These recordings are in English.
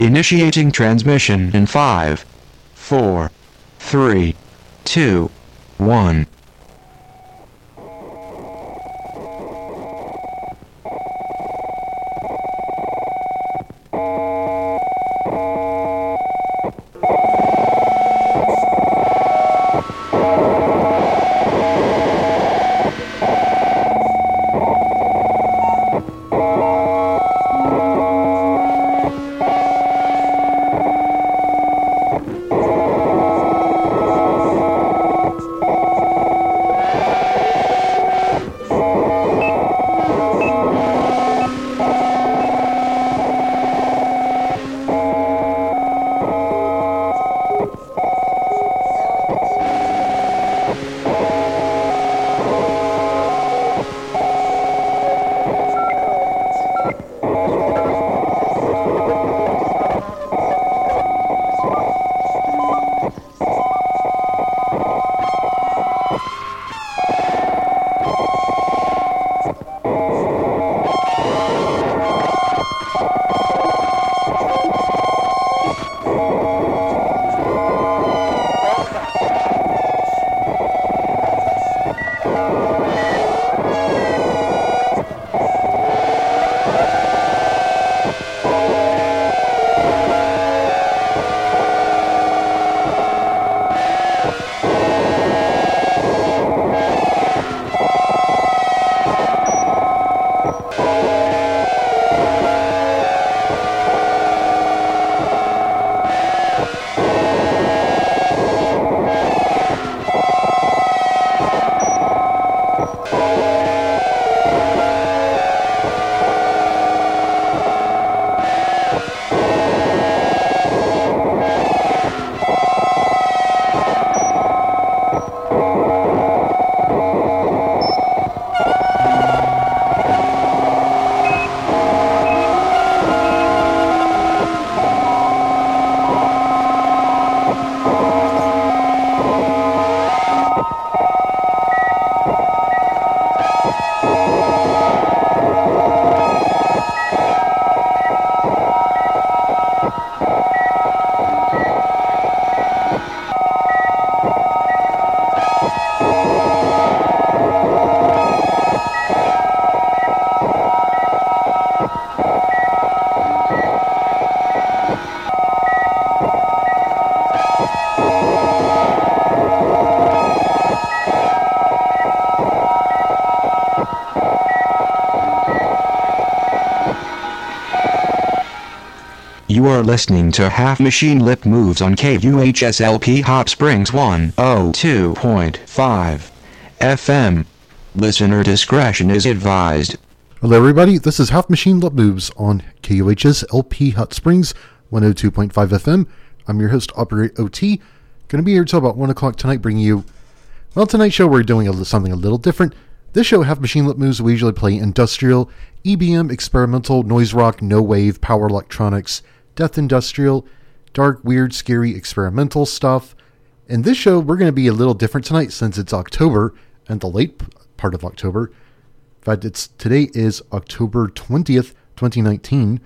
Initiating transmission in 5, 4, 3, 2, 1. Listening to Half Machine Lip Moves on KUHSLP Hot Springs 102.5 FM. Listener discretion is advised. Hello, everybody. This is Half Machine Lip Moves on KUHS LP Hot Springs 102.5 FM. I'm your host, Operator OT. Going to be here till about 1 o'clock tonight, bringing you. Well, tonight's show, we're doing a, something a little different. This show, Half Machine Lip Moves, we usually play industrial, EBM, experimental, noise rock, no wave, power electronics, death industrial, dark, weird, scary, experimental stuff. In this show, we're going to be a little different tonight since it's October and the late part of October. In fact, it's today is October 20th, 2019.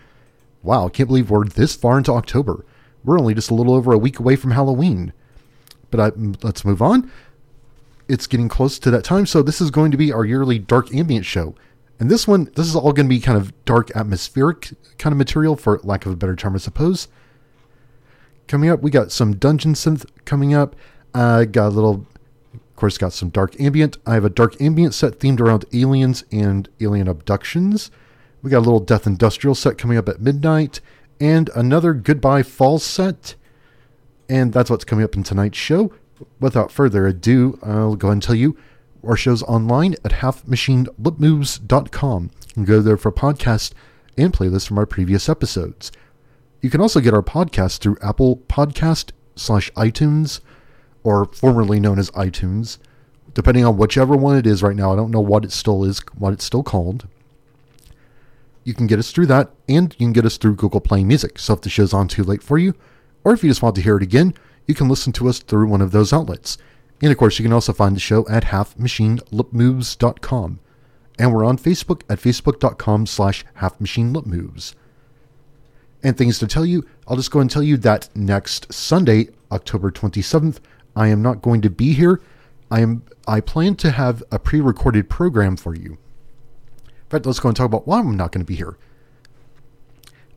Wow, I can't believe we're this far into October. We're only just a little over a week away from Halloween. But I, let's move on. It's getting close to that time, so this is going to be our yearly dark ambient show. And this one, this is all going to be kind of dark atmospheric kind of material, for lack of a better term, I suppose. Coming up, we got some dungeon synth coming up. I uh, got a little, of course, got some dark ambient. I have a dark ambient set themed around aliens and alien abductions. We got a little death industrial set coming up at midnight, and another goodbye fall set. And that's what's coming up in tonight's show. Without further ado, I'll go and tell you our show's online at halfmachinelipmoves.com. and go there for podcasts and playlists from our previous episodes. You can also get our podcast through Apple Podcast slash iTunes, or formerly known as iTunes, depending on whichever one it is right now. I don't know what it still is, what it's still called. You can get us through that, and you can get us through Google Play Music. So if the show's on too late for you, or if you just want to hear it again, you can listen to us through one of those outlets. And of course, you can also find the show at halfmachinelipmoves.com. And we're on Facebook at facebook.com slash halfmachinelipmoves. and things to tell you, I'll just go and tell you that next Sunday, October 27th, I am not going to be here. I am I plan to have a pre-recorded program for you. In fact, let's go and talk about why I'm not going to be here.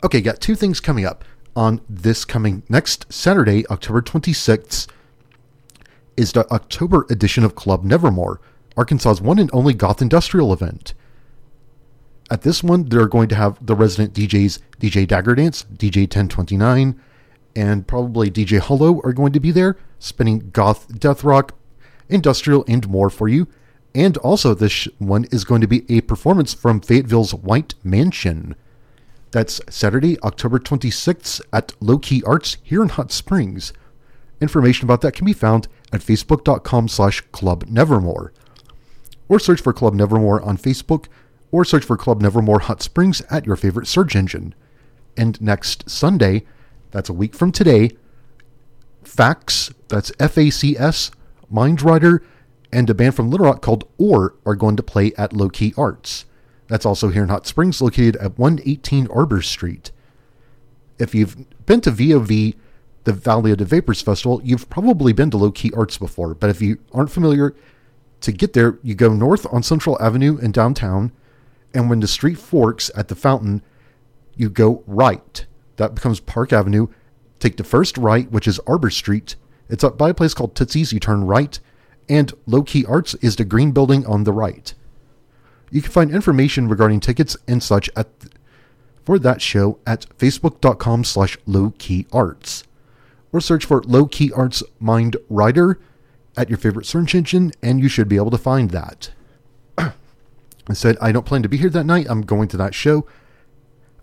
Okay, got two things coming up on this coming next Saturday, October 26th, is the October edition of Club Nevermore, Arkansas's one and only goth industrial event. At this one, they're going to have the resident DJs DJ Dagger Dance, DJ 1029, and probably DJ Hollow are going to be there, spinning goth, death rock, industrial, and more for you. And also, this one is going to be a performance from Fayetteville's White Mansion. That's Saturday, October 26th at Low Key Arts here in Hot Springs. Information about that can be found at facebook.com slash club nevermore. Or search for Club Nevermore on Facebook, or search for Club Nevermore Hot Springs at your favorite search engine. And next Sunday, that's a week from today, Facs, that's F A C S, Mindrider, and a band from Little Rock called Or are going to play at Low Key Arts. That's also here in Hot Springs, located at 118 Arbor Street. If you've been to VOV, the Valley of the Vapors Festival, you've probably been to Low Key Arts before, but if you aren't familiar, to get there, you go north on Central Avenue in downtown, and when the street forks at the fountain, you go right. That becomes Park Avenue. Take the first right, which is Arbor Street. It's up by a place called Tootsie's. You turn right, and Low Key Arts is the green building on the right. You can find information regarding tickets and such at for that show at facebook.com slash lowkeyarts or search for Low Key Arts Mind Rider at your favorite search engine and you should be able to find that. I said I don't plan to be here that night. I'm going to that show.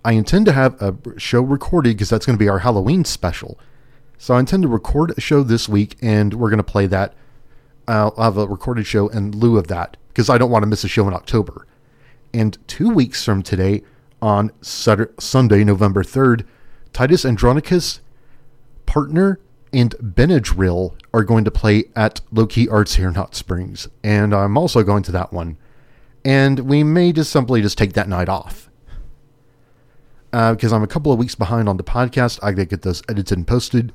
I intend to have a show recorded because that's going to be our Halloween special. So I intend to record a show this week and we're going to play that. I'll have a recorded show in lieu of that because I don't want to miss a show in October. And two weeks from today, on Saturday, Sunday, November 3rd, Titus Andronicus, Partner, and Benadryl are going to play at Low Key Arts here in Hot Springs. And I'm also going to that one. And we may just simply just take that night off. Uh, because I'm a couple of weeks behind on the podcast. I gotta get those edited and posted.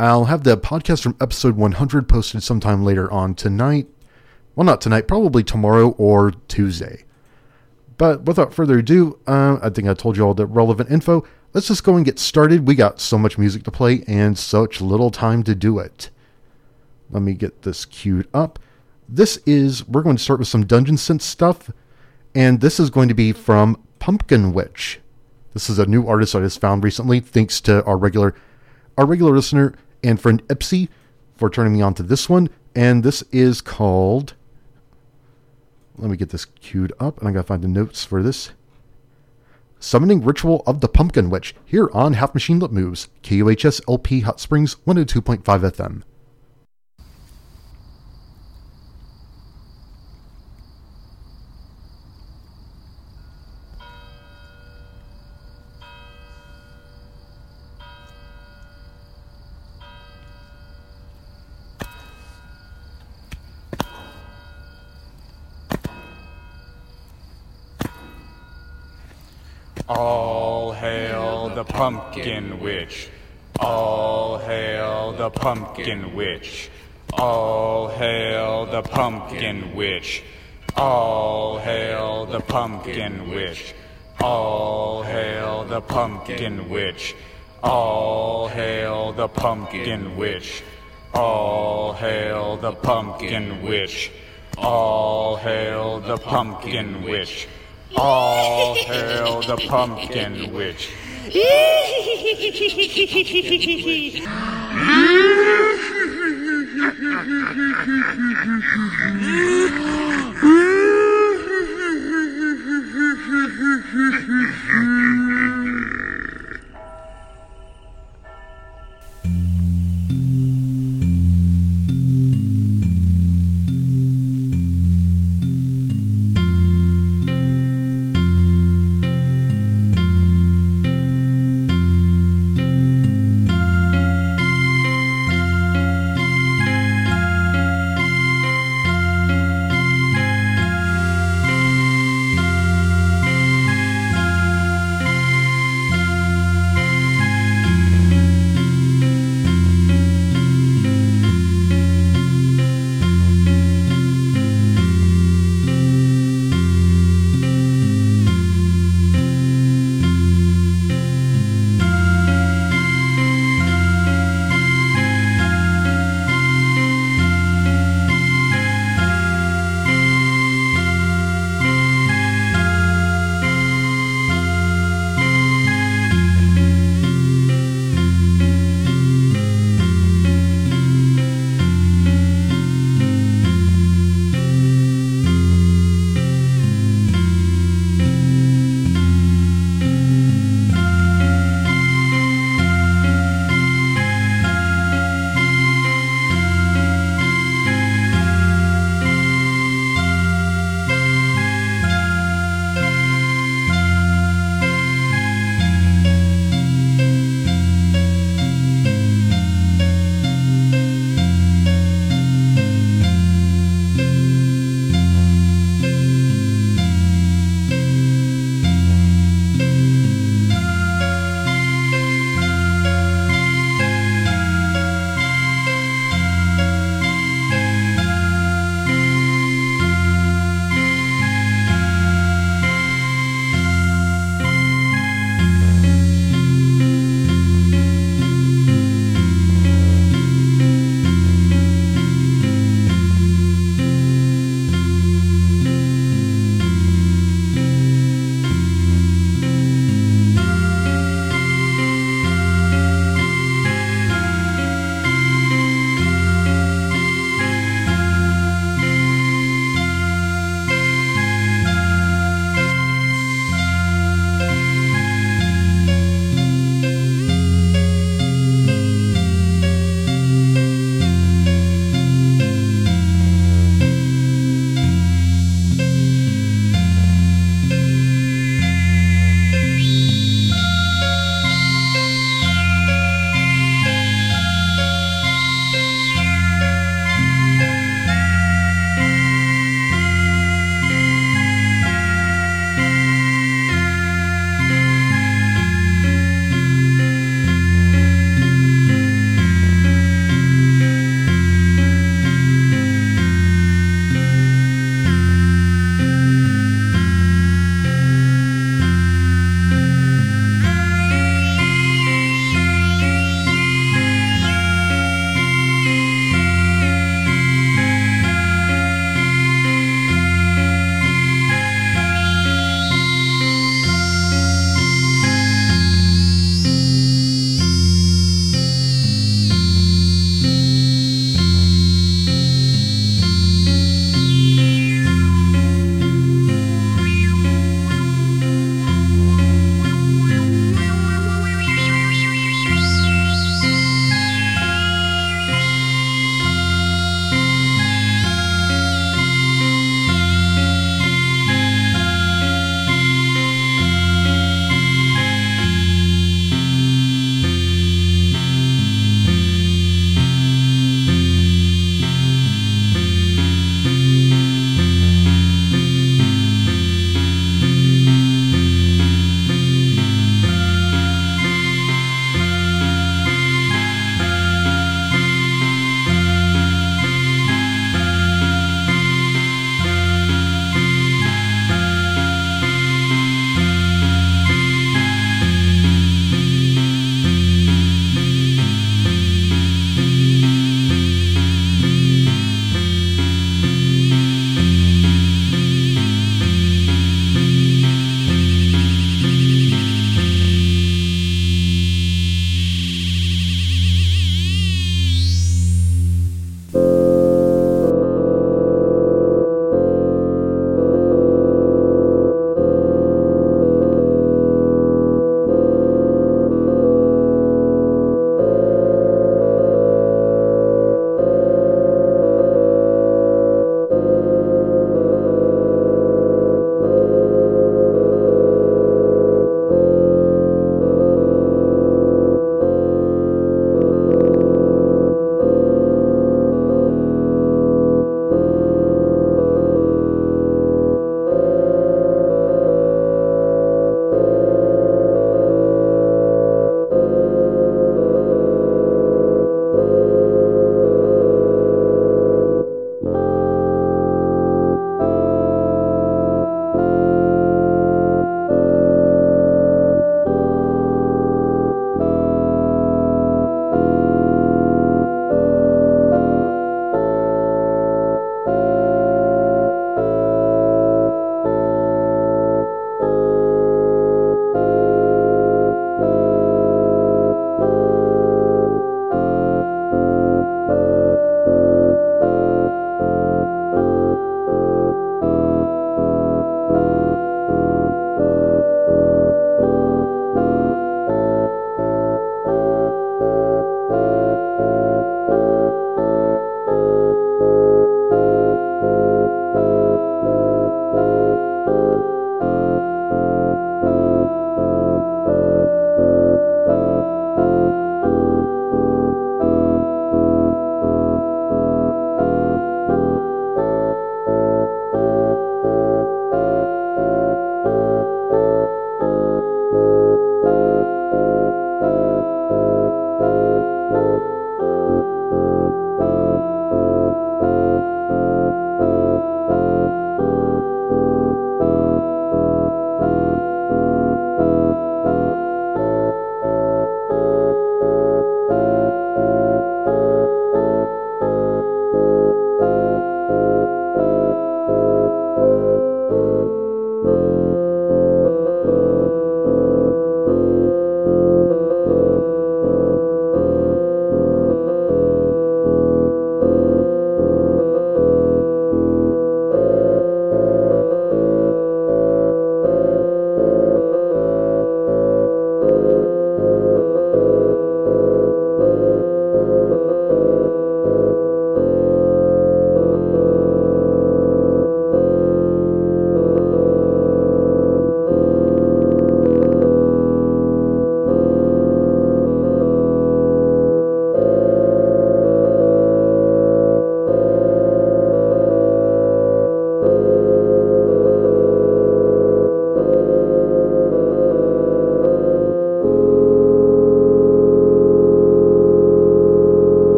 I'll have the podcast from episode 100 posted sometime later on tonight well, not tonight, probably tomorrow or Tuesday. But without further ado, uh, I think I told you all the relevant info. Let's just go and get started. We got so much music to play and such little time to do it. Let me get this queued up. This is, we're going to start with some Dungeon Synth stuff, and this is going to be from Pumpkin Witch. This is a new artist I just found recently, thanks to our regular, our regular listener and friend Ipsy for turning me on to this one. And this is called let me get this queued up, and I gotta find the notes for this. Summoning Ritual of the Pumpkin Witch, here on Half Machine Lip Moves, KUHS LP Hot Springs 102.5 FM. All hail the pumpkin witch. All hail the pumpkin witch. All hail the pumpkin witch. All hail the pumpkin witch. All hail the pumpkin witch. All hail the pumpkin witch. All hail the pumpkin witch. All hail the pumpkin witch. All hail the pumpkin witch.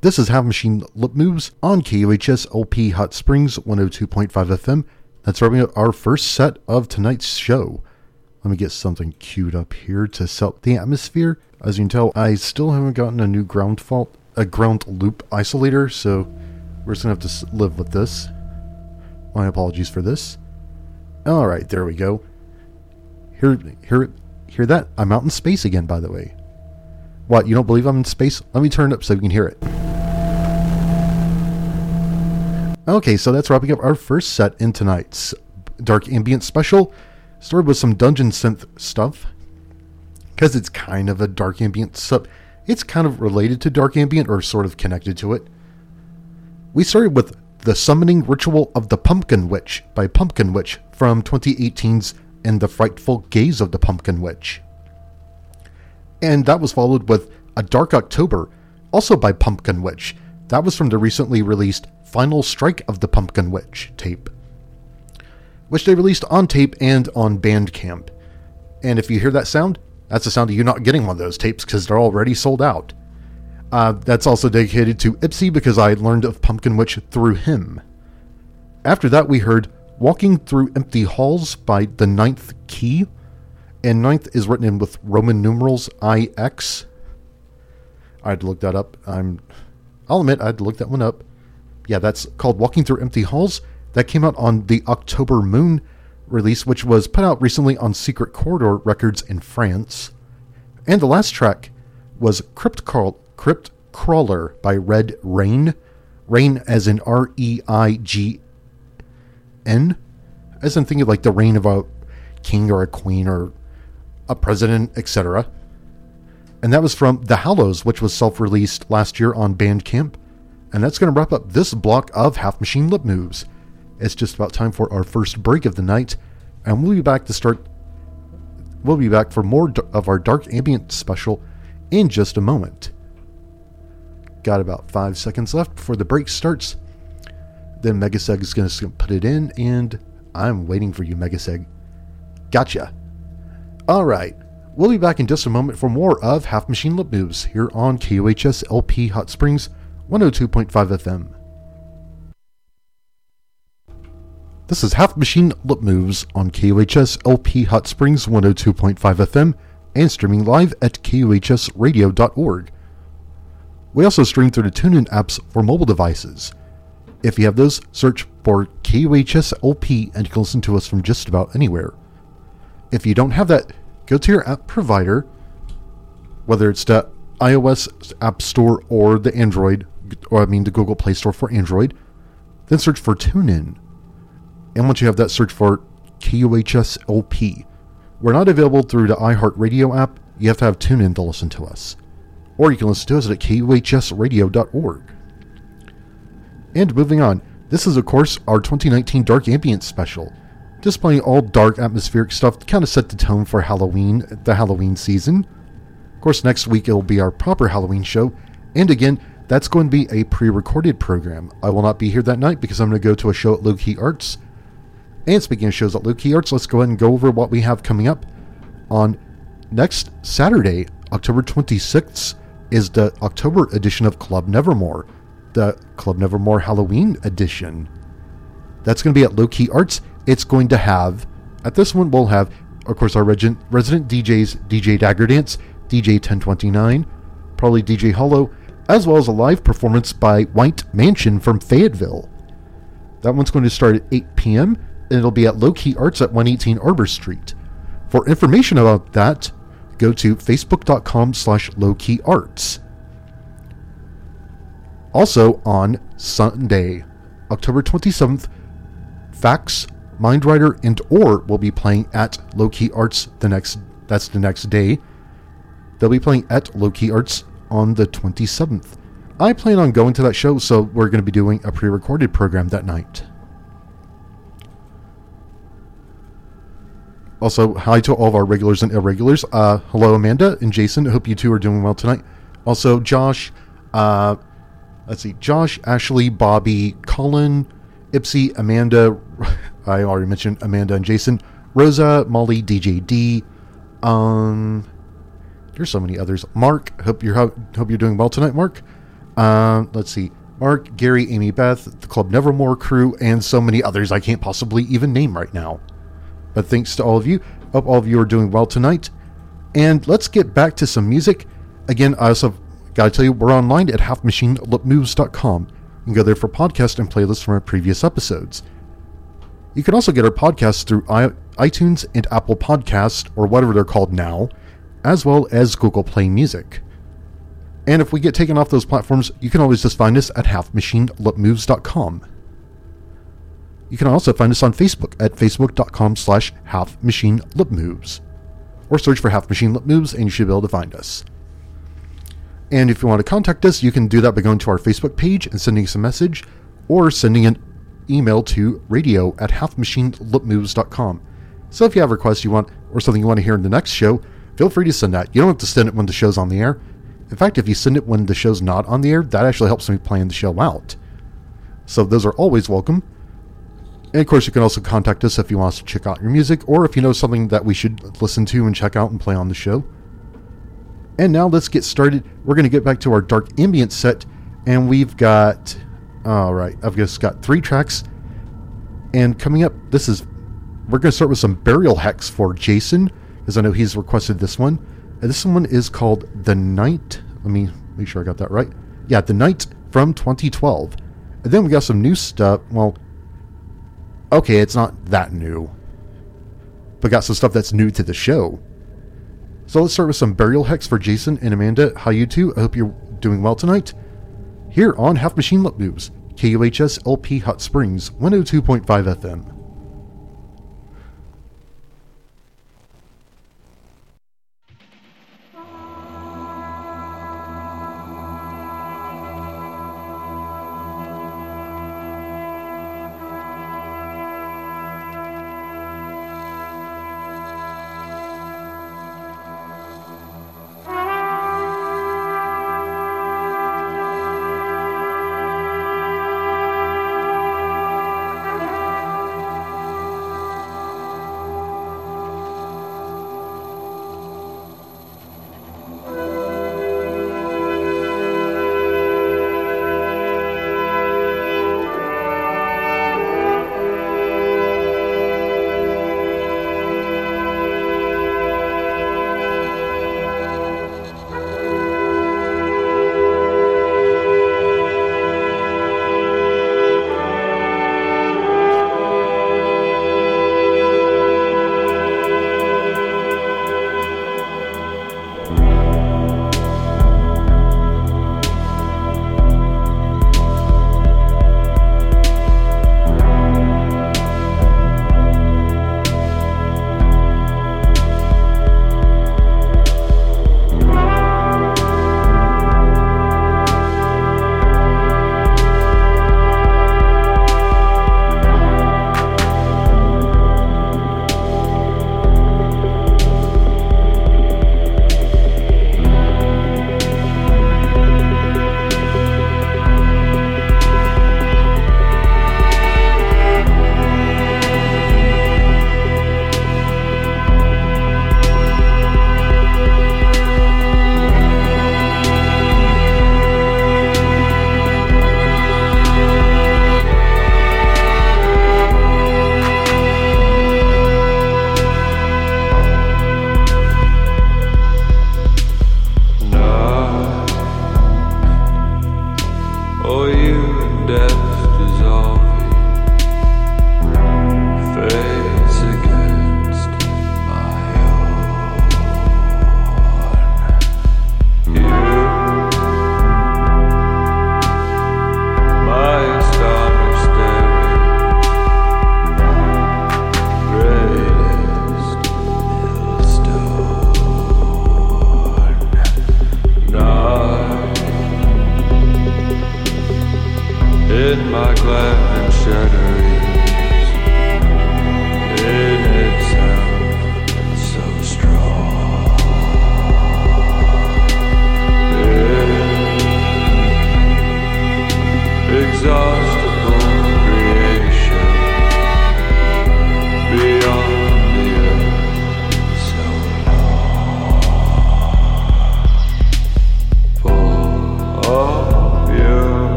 This is Half Machine Lip Moves on KUHS LP Hot Springs 102.5 FM. That's wrapping up our first set of tonight's show. Let me get something queued up here to set the atmosphere. As you can tell, I still haven't gotten a new ground fault, a ground loop isolator, so we're just gonna have to live with this. My apologies for this. All right, there we go. Hear, hear, hear that? I'm out in space again, by the way. What? You don't believe I'm in space? Let me turn it up so you can hear it. Okay, so that's wrapping up our first set in tonight's Dark Ambient special. Started with some Dungeon Synth stuff. Because it's kind of a Dark Ambient sub. It's kind of related to Dark Ambient or sort of connected to it. We started with The Summoning Ritual of the Pumpkin Witch by Pumpkin Witch from 2018's And the Frightful Gaze of the Pumpkin Witch. And that was followed with A Dark October, also by Pumpkin Witch. That was from the recently released Final Strike of the Pumpkin Witch tape, which they released on tape and on Bandcamp. And if you hear that sound, that's the sound of you not getting one of those tapes because they're already sold out. Uh, that's also dedicated to Ipsy because I learned of Pumpkin Witch through him. After that, we heard Walking Through Empty Halls by The Ninth Key, and ninth is written in with Roman numerals IX. I had to look that up. I'm, I'll admit, I had to look that one up. Yeah, that's called Walking Through Empty Halls. That came out on the October Moon release, which was put out recently on Secret Corridor Records in France. And the last track was Crypt, Crypt Crawler by Red Reign. Rain as in R E I G N. As I'm thinking like the reign of a king or a queen or a president, etc. And that was from The Hallows, which was self released last year on Bandcamp. And that's going to wrap up this block of Half Machine Lip Moves. It's just about time for our first break of the night, and we'll be back to start. We'll be back for more of our Dark Ambient special in just a moment. Got about five seconds left before the break starts. Then Megaseg is going to put it in, and I'm waiting for you, Megaseg. Gotcha. All right. We'll be back in just a moment for more of Half Machine Lip Moves here on KUHS LP Hot Springs 102.5 FM. This is Half Machine Lip Moves on KUHS LP Hot Springs 102.5 FM and streaming live at KUHSradio.org. We also stream through the TuneIn apps for mobile devices. If you have those, search for KUHS LP and you can listen to us from just about anywhere. If you don't have that, go to your app provider, whether it's the iOS App Store or the Android, or I mean the Google Play Store for Android, then search for TuneIn. And once you have that, search for KUHS LP. We're not available through the iHeartRadio app. You have to have TuneIn to listen to us. Or you can listen to us at KUHSradio.org. And moving on, this is, of course, our 2019 Dark Ambient special, displaying all dark atmospheric stuff to kind of set the tone for Halloween, the Halloween season. Of course, next week it'll be our proper Halloween show, and again, that's going to be a pre recorded program. I will not be here that night because I'm going to go to a show at Low Key Arts. And speaking of shows at Low Key Arts, let's go ahead and go over what we have coming up. On next Saturday, October 26th, is the October edition of Club Nevermore, the Club Nevermore Halloween edition. That's going to be at Low Key Arts. It's going to have, at this one, we'll have, of course, our resident, resident DJs, DJ Dagger Dance, DJ 1029, probably DJ Hollow, as well as a live performance by White Mansion from Fayetteville. That one's going to start at 8 p.m., and it'll be at Low Key Arts at 118 Arbor Street. For information about that, go to facebook.com slash lowkeyarts. Also on Sunday, October 27th, Facs, Mindrider, and Or will be playing at Low Key Arts the next that's the next day. They'll be playing at Low Key Arts on the 27th. I plan on going to that show, so we're going to be doing a pre recorded program that night. Also, hi to all of our regulars and irregulars. Uh, hello, Amanda and Jason. I hope you two are doing well tonight. Also, Josh, uh, let's see, Josh, Ashley, Bobby, Colin, Ipsy, Amanda. I already mentioned Amanda and Jason. Rosa, Molly, DJ D. Um, there's so many others. Mark, hope you're hope you're doing well tonight, Mark. Um, let's see. Mark, Gary, Amy Beth, the Club Nevermore crew, and so many others I can't possibly even name right now. But thanks to all of you. Hope all of you are doing well tonight. And let's get back to some music. Again, I also got to tell you, we're online at halfmachinelipmoves.com. You can go there for podcasts and playlists from our previous episodes. You can also get our podcasts through iTunes and Apple Podcasts, or whatever they're called now, as well as Google Play Music. And if we get taken off those platforms, you can always just find us at halfmachinelipmoves.com. You can also find us on Facebook at facebook.com slash halfmachinelipmoves. Or search for Half Machine Lip Moves and you should be able to find us. And if you want to contact us, you can do that by going to our Facebook page and sending us a message, or sending an email to radio at halfmachinelipmoves.com. So if you have requests you want or something you want to hear in the next show, feel free to send that. You don't have to send it when the show's on the air. In fact, if you send it when the show's not on the air, that actually helps me plan the show out. So those are always welcome. And of course, you can also contact us if you want us to check out your music or if you know something that we should listen to and check out and play on the show. And now let's get started. We're going to get back to our dark ambient set, and we've got. All right, I've just got three tracks. And coming up, this is. We're going to start with some burial hex for Jason, as I know he's requested this one. And this one is called The Night. Let me make sure I got that right. Yeah, The Night from 2012. And then we got some new stuff. Well, okay, it's not that new. But got some stuff that's new to the show. So let's start with some burial hex for Jason and Amanda. How you two? I hope you're doing well tonight. Here on Half Machine Lip Moves, KUHS LP Hot Springs, 102.5 FM.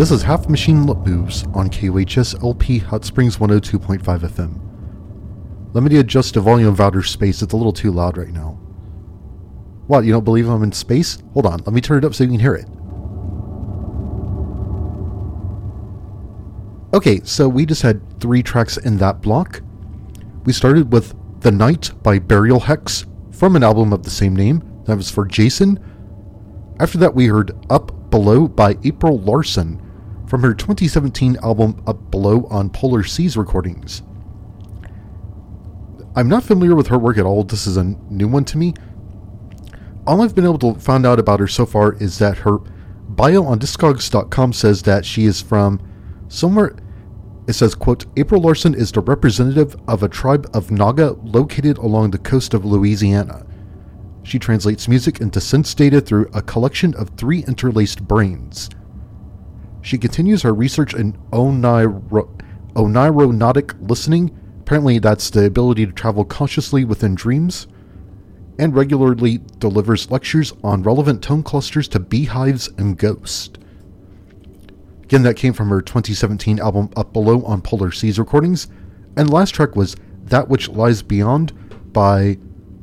This is Half Machine Lip Moves on KUHS LP Hot Springs 102.5 FM. Let me adjust the volume of outer space, it's a little too loud right now. What, you don't believe I'm in space? Hold on, let me turn it up so you can hear it. Okay, so we just had three tracks in that block. We started with The Night by Burial Hex from an album of the same name. That was for Jason. After that, we heard Up Below by April Larson from her 2017 album Up Below on Polar Seas recordings. I'm not familiar with her work at all. This is a new one to me. All I've been able to find out about her so far is that her bio on Discogs.com says that she is from somewhere. It says, quote, April Larson is the representative of a tribe of Naga located along the coast of Louisiana. She translates music into sense data through a collection of three interlaced brains. She continues her research in oniro- onironautic listening. Apparently, that's the ability to travel consciously within dreams. And regularly delivers lectures on relevant tone clusters to beehives and ghosts. Again, that came from her 2017 album Up Below on Polar Seas recordings. And last track was That Which Lies Beyond by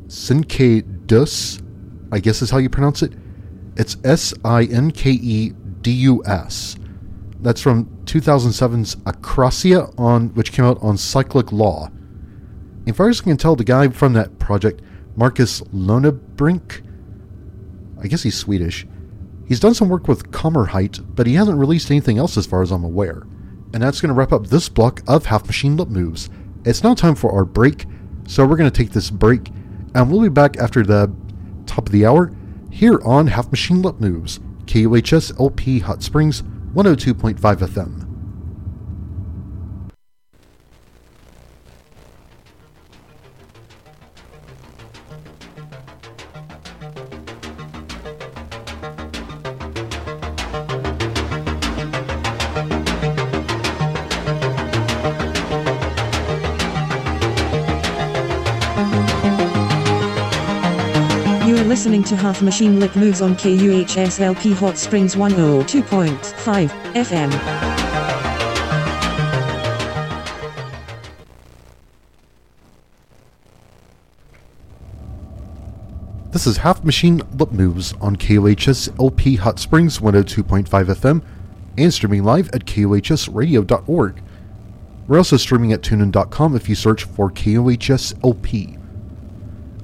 Sinke Dus. I guess is how you pronounce it. It's S I N K E D U S. That's from 2007's Akrasia, on which came out on Cyclic Law. And far as I can tell, the guy from that project, Marcus Lonebrink, I guess he's Swedish. He's done some work with Kammerheit, but he hasn't released anything else as far as I'm aware. And that's going to wrap up this block of Half Machine Lip Moves. It's now time for our break, so we're going to take this break, and we'll be back after the top of the hour here on Half Machine Lip Moves, KUHS LP Hot Springs 102.5 FM. Listening to Half Machine Lip Moves on KUHS LP Hot Springs 102.5 FM. This is Half Machine Lip Moves on KUHS LP Hot Springs 102.5 FM and streaming live at KUHSradio.org. We're also streaming at tunein.com if you search for KUHS LP.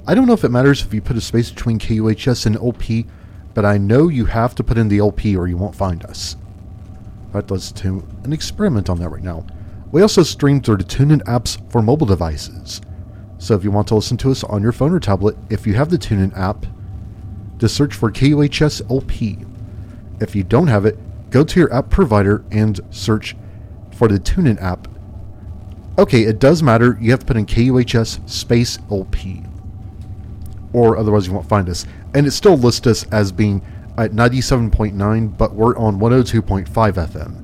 I don't know if it matters if you put a space between KUHS and LP, but I know you have to put in the LP or you won't find us. That let's do an experiment on that right now. We also stream through the TuneIn apps for mobile devices. So if you want to listen to us on your phone or tablet, if you have the TuneIn app, just search for KUHS LP. If you don't have it, go to your app provider and search for the TuneIn app. Okay, it does matter. You have to put in KUHS space LP. Or otherwise you won't find us. And it still lists us as being at 97.9, but we're on 102.5 FM.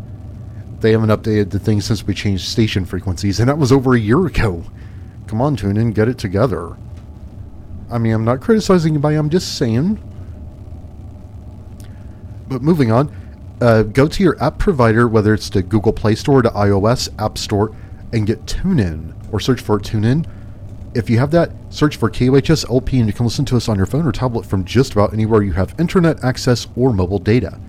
They haven't updated the thing since we changed station frequencies, and that was over a year ago. Come on, tune in, get it together. I mean, I'm not criticizing anybody, I'm just saying. But moving on, uh, go to your app provider, whether it's the Google Play Store or the iOS App Store, and get TuneIn, or search for TuneIn. If you have that, search for KUHS LP and you can listen to us on your phone or tablet from just about anywhere you have internet access or mobile data.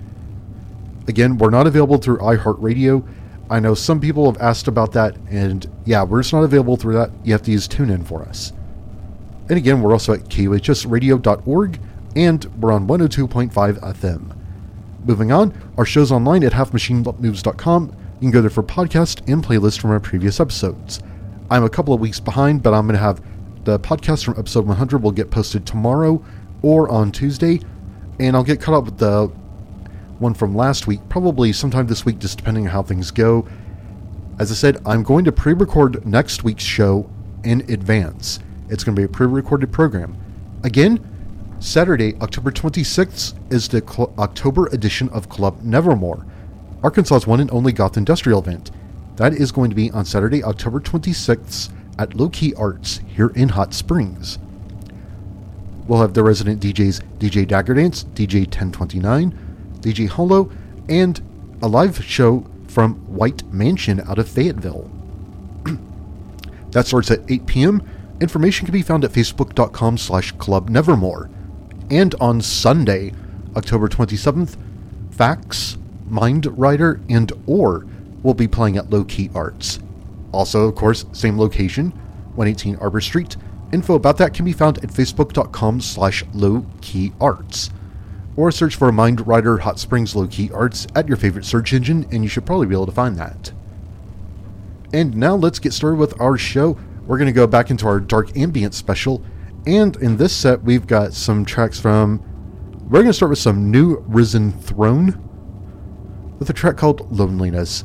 Again, we're not available through iHeartRadio. I know some people have asked about that, and yeah, we're just not available through that. You have to use TuneIn for us. And again, we're also at kuhsradio.org, and we're on 102.5 FM. Moving on, our show's online at halfmachinemoves.com. You can go there for podcast and playlist from our previous episodes. I'm a couple of weeks behind, but I'm going to have the podcast from episode 100 will get posted tomorrow or on Tuesday, and I'll get caught up with the one from last week, probably sometime this week, just depending on how things go. As I said, I'm going to pre record next week's show in advance. It's going to be a pre recorded program. Again, Saturday, October 26th, is the cl- October edition of Club Nevermore, Arkansas's one and only goth industrial event. That is going to be on Saturday, October 26th at Low Key Arts here in Hot Springs. We'll have the resident DJs DJ Daggerdance, DJ 1029, DJ Hollow, and a live show from White Mansion out of Fayetteville. that starts at 8 p.m. Information can be found at facebook.com slash club nevermore. And on Sunday, October 27th, Facs, Mind Rider, and Or will be playing at Low Key Arts. Also, of course, same location, 118 Arbor Street. Info about that can be found at facebook.com slash lowkeyarts. Or search for Mindrider Hot Springs Low Key Arts at your favorite search engine, and you should probably be able to find that. And now let's get started with our show. We're going to go back into our Dark Ambient special, and in this set, we've got some tracks from. We're going to start with some new Risen Throne with a track called Loneliness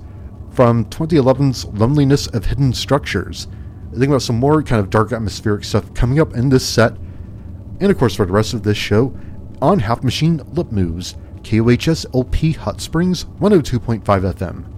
from 2011's Loneliness of Hidden Structures. I think about some more kind of dark atmospheric stuff coming up in this set, and of course for the rest of this show on Half Machine Lip Moves, KUHS LP Hot Springs 102.5 FM.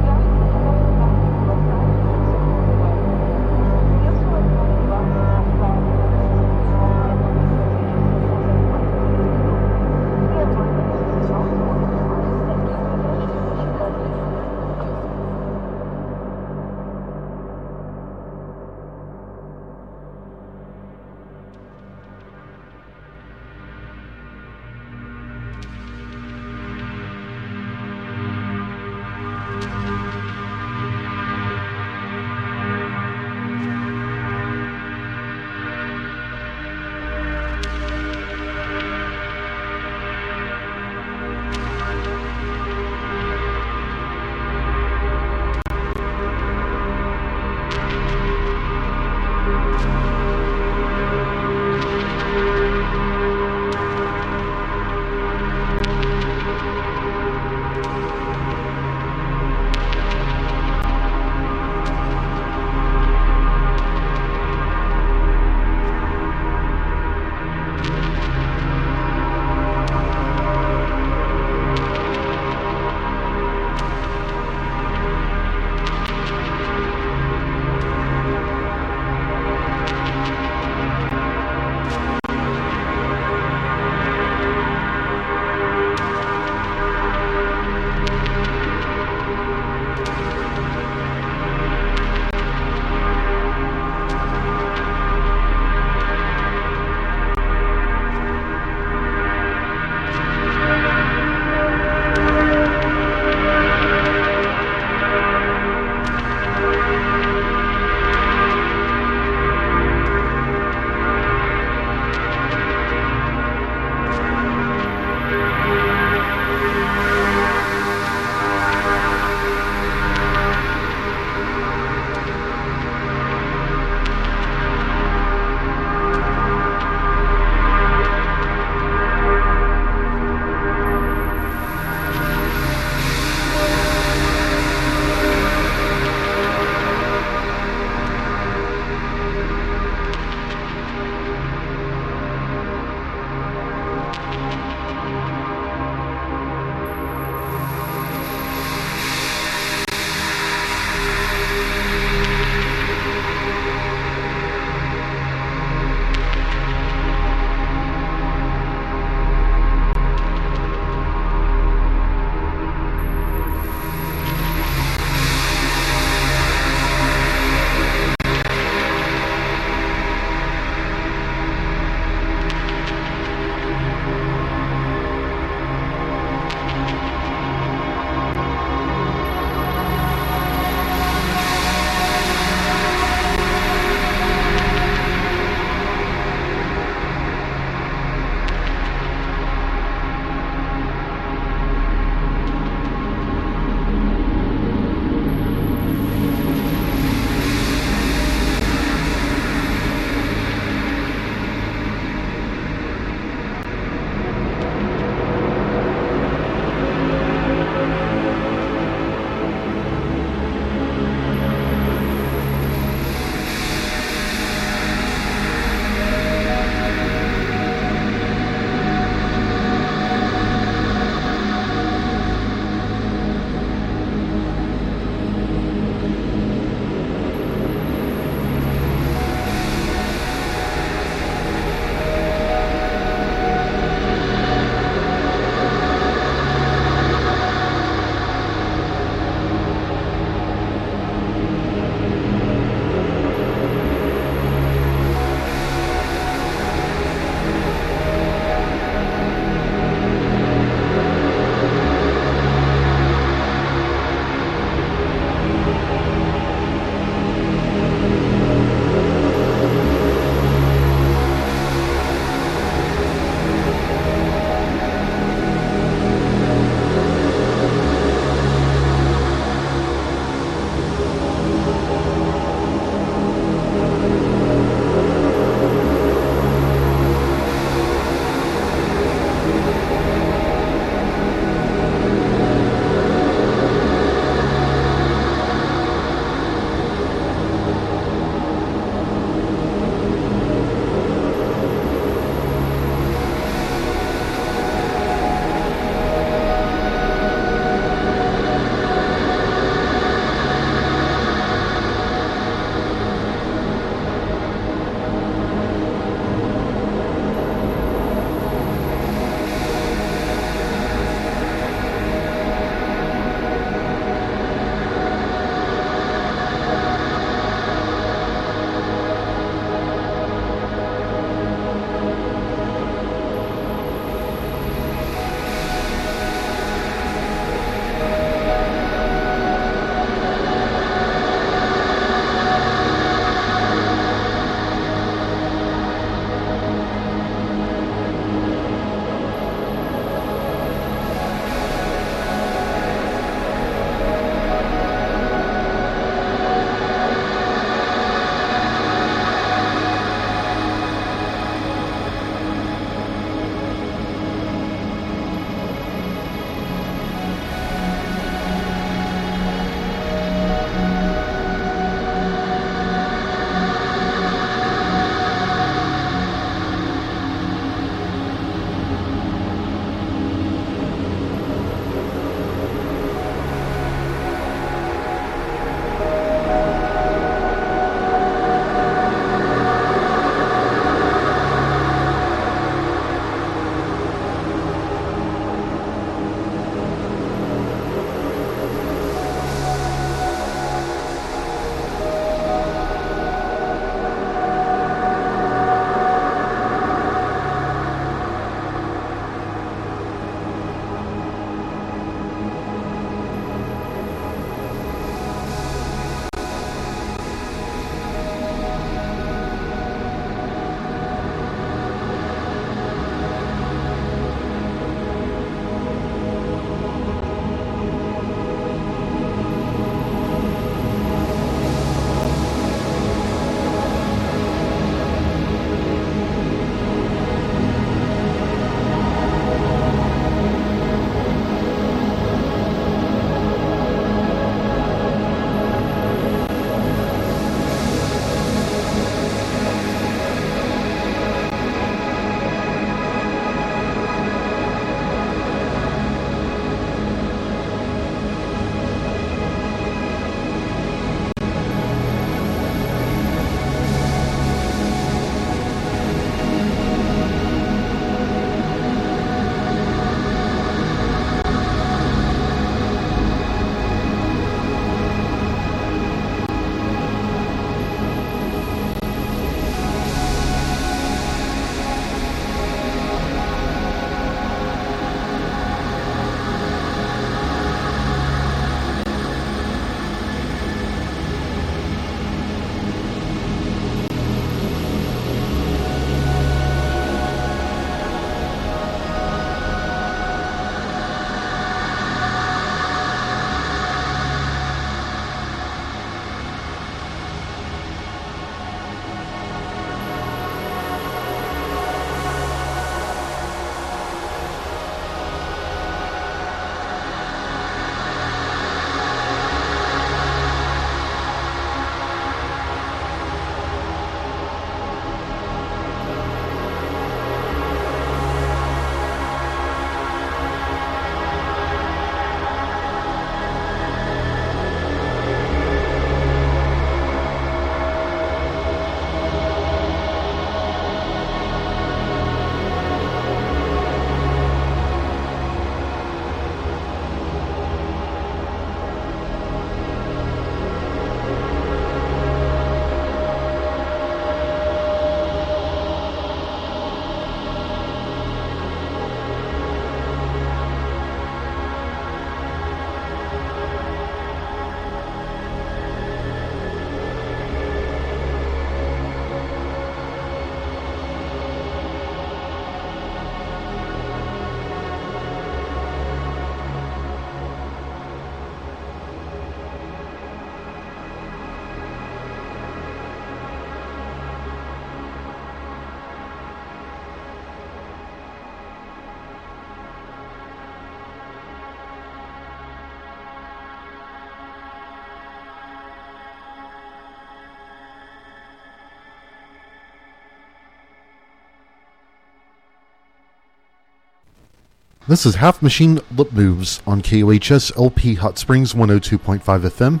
This is Half Machine Lip Moves on KUHS LP Hot Springs 102.5 FM.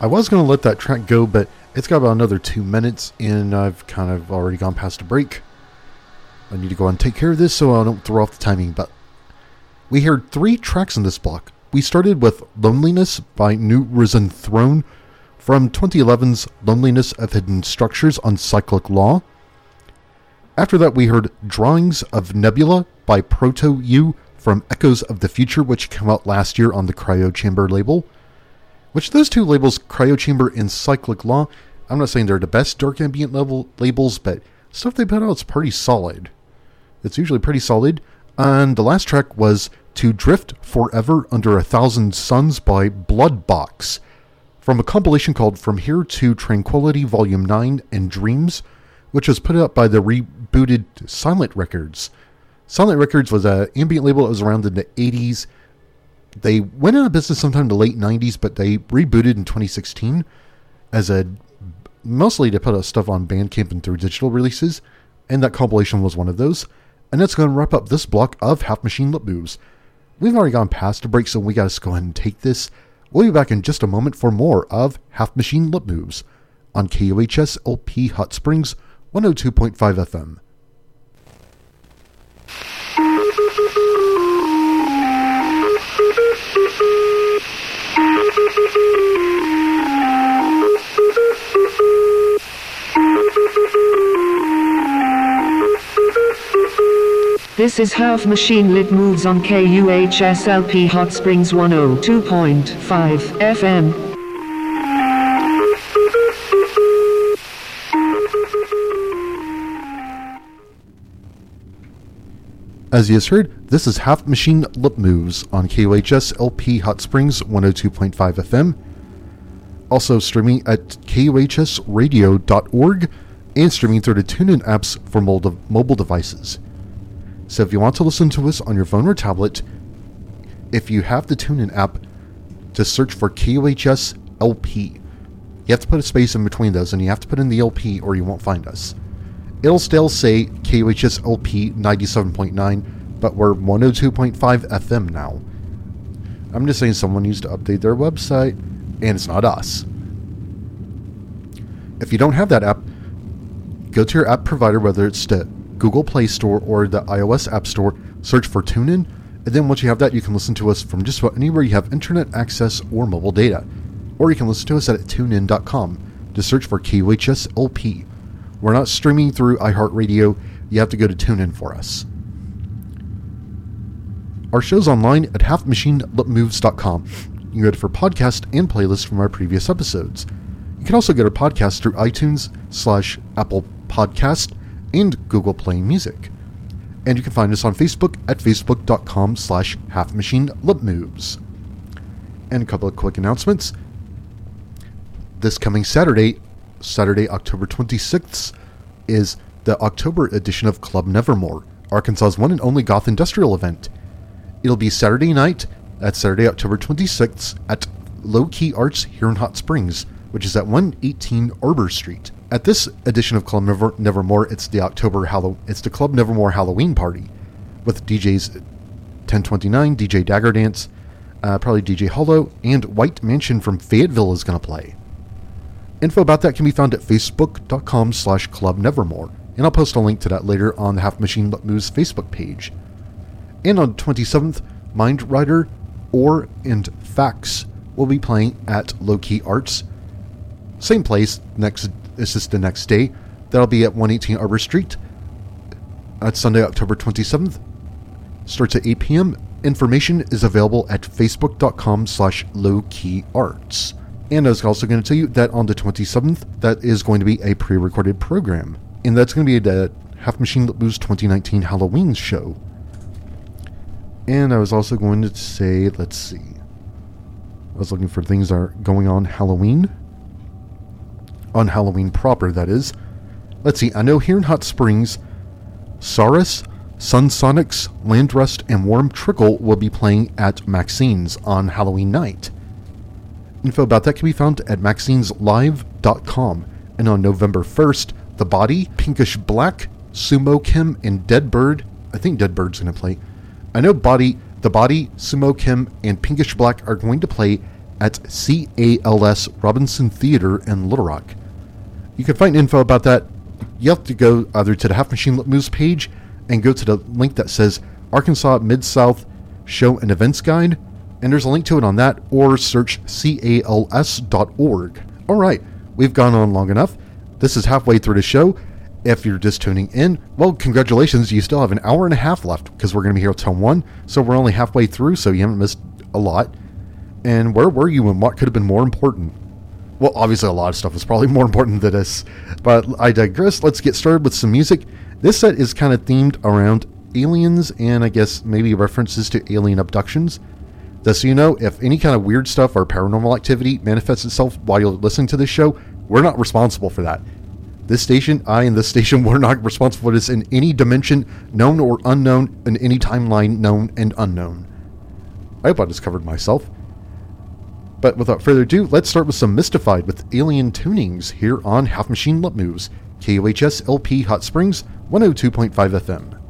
I was going to let that track go, but it's got about another two minutes, and I've kind of already gone past a break. I need to go and take care of this so I don't throw off the timing, but we heard three tracks in this block. We started with Loneliness by New Risen Throne from 2011's Loneliness of Hidden Structures on Cyclic Law. After that, we heard Drawings of Nebula by Proto U from Echoes of the Future, which came out last year on the Cryo Chamber label. Which those two labels, Cryo Chamber and Cyclic Law, I'm not saying they're the best dark ambient level labels, but stuff they put out is pretty solid. It's usually pretty solid. And the last track was To Drift Forever Under a Thousand Suns by Bloodbox from a compilation called From Here to Tranquility Volume 9 and Dreams, which was put out by the rebooted Silent Records. Silent Records was an ambient label that was around in the 80s. They went out of business sometime in the late 90s, but they rebooted in 2016 as a mostly to put out stuff on Bandcamp and through digital releases, and that compilation was one of those. And that's going to wrap up this block of Half Machine Lip Moves. We've already gone past a break, so we got to go ahead and take this. We'll be back in just a moment for more of Half Machine Lip Moves on KUHS LP Hot Springs 102.5 FM. This is Half Machine Lip Moves on KUHSLP Hot Springs 102.5 FM. As you just heard, this is Half Machine Lip Moves on KUHS LP Hot Springs 102.5 FM. Also streaming at KUHSradio.org and streaming through the TuneIn apps for mobile devices. So if you want to listen to us on your phone or tablet, if you have the TuneIn app, just search for KUHS LP. You have to put a space in between those and you have to put in the LP or you won't find us. It'll still say KUHS LP 97.9, but we're 102.5 FM now. I'm just saying someone needs to update their website, and it's not us. If you don't have that app, go to your app provider, whether it's the Google Play Store or the iOS App Store, search for TuneIn, and then once you have that, you can listen to us from just about anywhere you have internet access or mobile data. Or you can listen to us at tunein.com. Just search for KUHS LP. We're not streaming through iHeartRadio. You have to go to TuneIn for us. Our show's online at halfmachinelipmoves.com. You can go to for podcast and playlists from our previous episodes. You can also get our podcast through iTunes slash Apple Podcast and Google Play Music. And you can find us on Facebook at facebook.com slash halfmachinelipmoves. And a couple of quick announcements. This coming Saturday, Saturday, October 26th, is the October edition of Club Nevermore, Arkansas's one and only goth industrial event. It'll be Saturday night, that's Saturday, October 26th, at Low Key Arts here in Hot Springs, which is at 118 Arbor Street. At this edition of Club Never- Nevermore, it's the October Hallow- it's the Club Nevermore Halloween party, with DJs 1029, DJ Dagger Dance, uh, probably DJ Hollow, and White Mansion from Fayetteville is going to play. Info about that can be found at facebook.com slash club nevermore, and I'll post a link to that later on the Half Machine Moves Facebook page. And on 27th, Mindrider, Or, and Facs will be playing at Low Key Arts. Same place, next it's just the next day. That'll be at 118 Arbor Street. That's Sunday, October 27th. Starts at 8 p.m. Information is available at facebook.com slash lowkeyarts. And I was also going to tell you that on the 27th, that is going to be a pre recorded program. And that's going to be the Half Machine Blues 2019 Halloween show. And I was also going to say, let's see. I was looking for things that are going on Halloween. On Halloween proper, that is. Let's see, I know here in Hot Springs, Saurus, Sun Sonics, Landrust, and Warm Trickle will be playing at Maxine's on Halloween night. Info about that can be found at maxineslive.com. And on November 1st, The Body, Pinkish Black, Sumo Kim, and Dead Bird, I think Dead Bird's going to play, I know Body, The Body, Sumo Kim, and Pinkish Black are going to play at CALS Robinson Theater in Little Rock. You can find info about that. You have to go either to the Half Machine Moves page and go to the link that says Arkansas Mid South Show and Events Guide, and there's a link to it on that, or search cals.org. All right, we've gone on long enough. This is halfway through the show. If you're just tuning in, well, congratulations, you still have an hour and a half left because we're going to be here till 1, so we're only halfway through, so you haven't missed a lot. And where were you and what could have been more important? Well, obviously, a lot of stuff is probably more important than this, but I digress. Let's get started with some music. This set is kind of themed around aliens and I guess maybe references to alien abductions. Just so you know, if any kind of weird stuff or paranormal activity manifests itself while you're listening to this show, we're not responsible for that. This station, I and this station, we're not responsible for this in any dimension, known or unknown, in any timeline, known and unknown. I hope I just covered myself. But without further ado, let's start with some Mystified with alien tunings here on Half Machine Lip Moves, KUHS LP Hot Springs, 102.5 FM.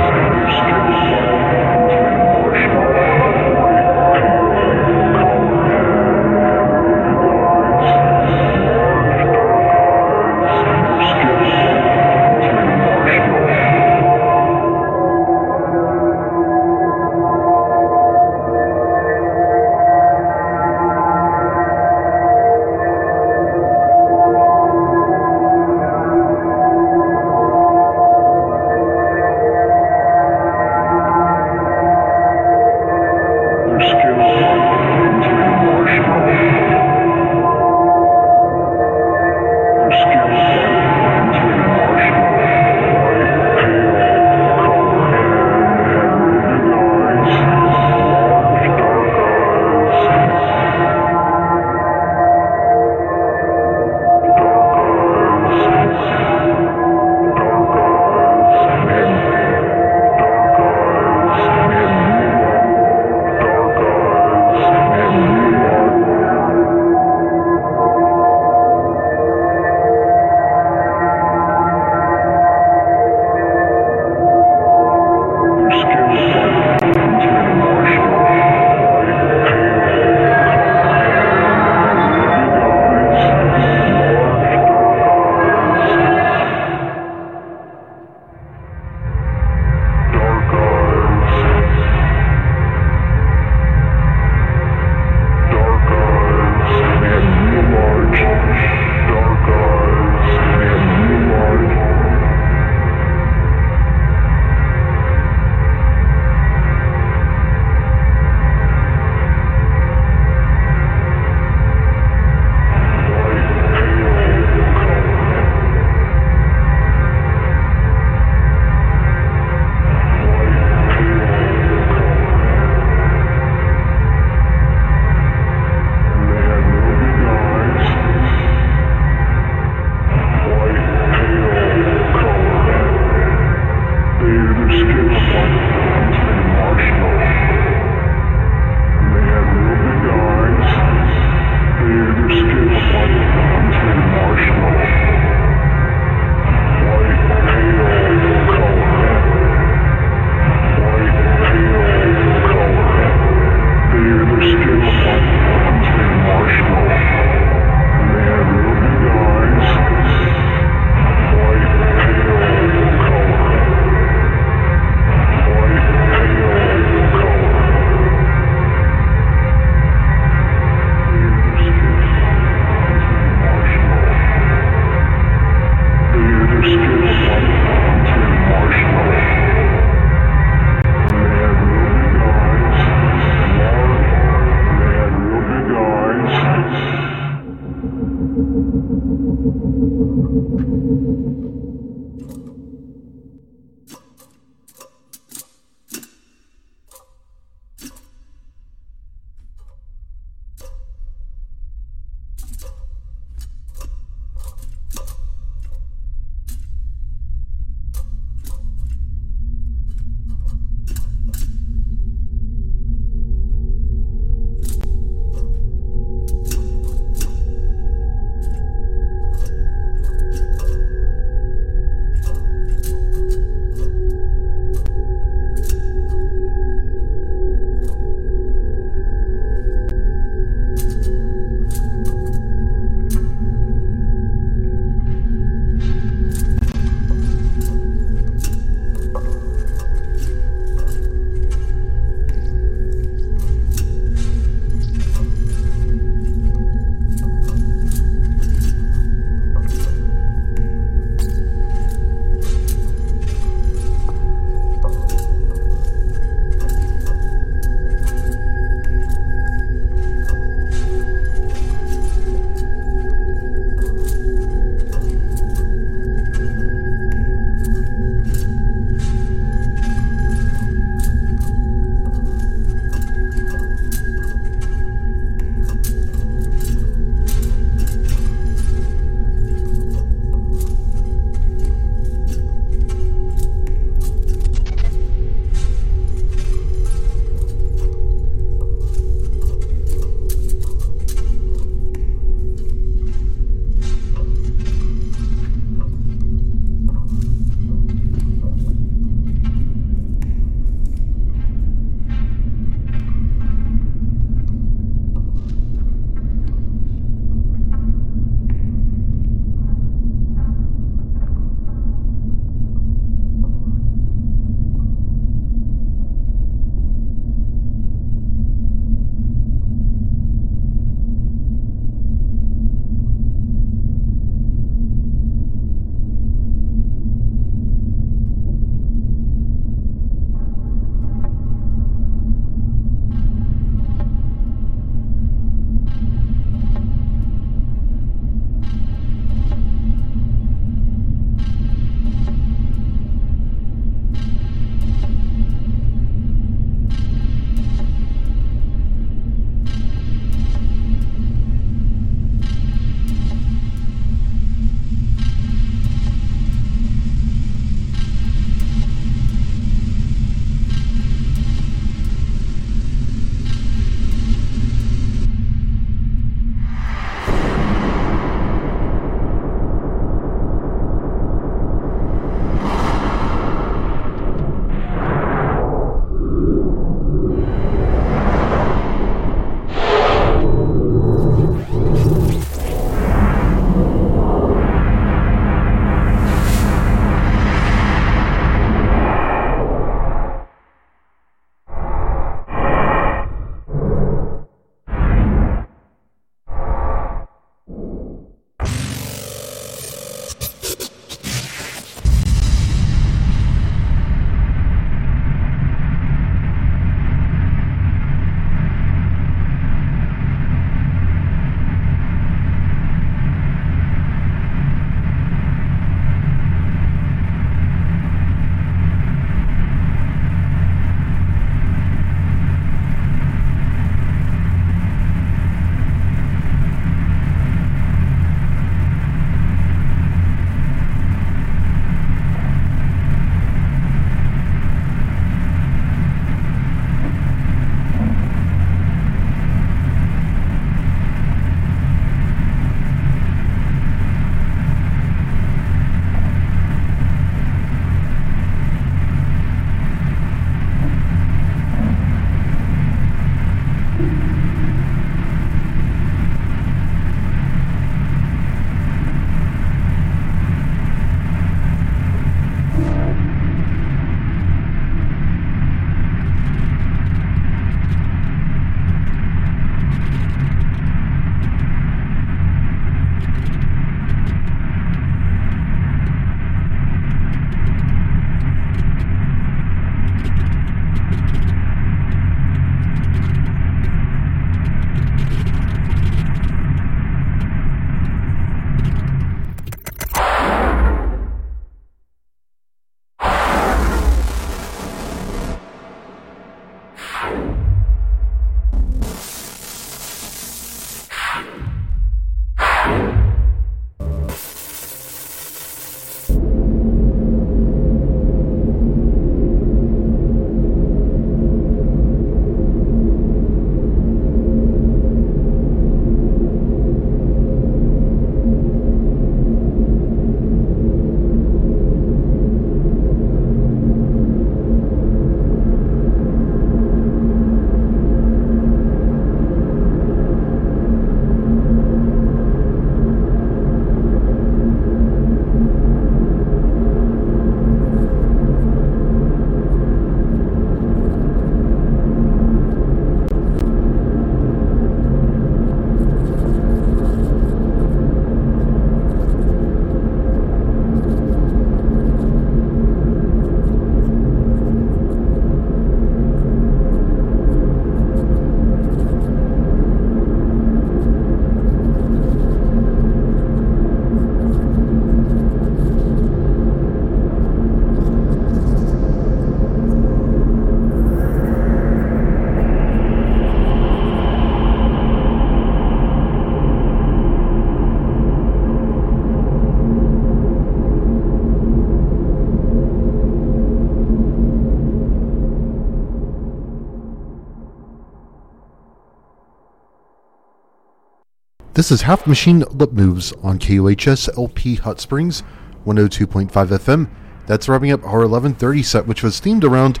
This is Half Machine Lip Moves on KUHS LP Hot Springs 102.5 FM. That's wrapping up our 1130 set, which was themed around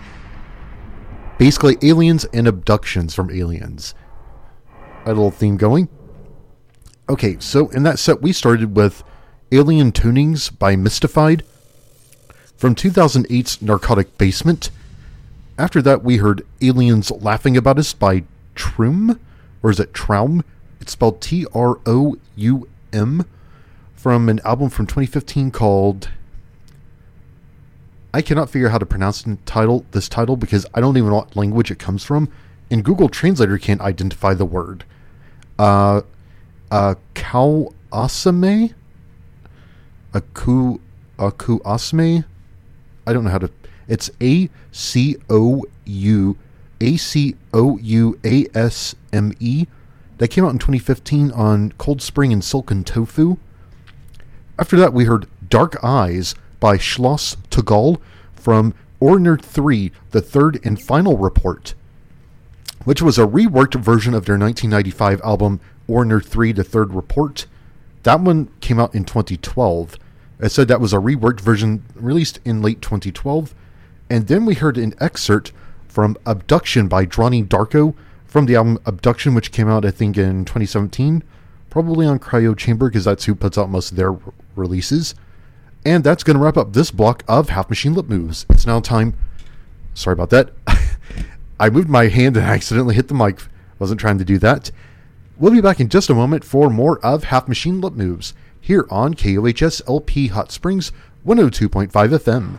basically aliens and abductions from aliens. A little theme going. Okay, so in that set, we started with Alien Tunings by Mystified from 2008's Narcotic Basement. After that, we heard Aliens Laughing About Us by Troum, or is it Traum? It's spelled T R O U M, from an album from 2015 called. I cannot figure how to pronounce the title, this title because I don't even know what language it comes from, and Google Translator can't identify the word. Uh, uh, Kauasame? Aku, Aku Asme? I don't know how to. It's A C O U A C O U A S M E. That came out in 2015 on Cold Spring and Silken Tofu. After that, we heard Dark Eyes by Schloss Tegal from Ordner 3, the third and final report, which was a reworked version of their 1995 album Ordner 3, the third report. That one came out in 2012. I said that was a reworked version released in late 2012. And then we heard an excerpt from Abduction by Dronny Darko from the album Abduction, which came out, I think, in 2017. Probably on Cryo Chamber, because that's who puts out most of their releases. And that's going to wrap up this block of Half Machine Lip Moves. It's now time. Sorry about that. I moved my hand and accidentally hit the mic. Wasn't trying to do that. We'll be back in just a moment for more of Half Machine Lip Moves here on KUHS LP Hot Springs 102.5 FM.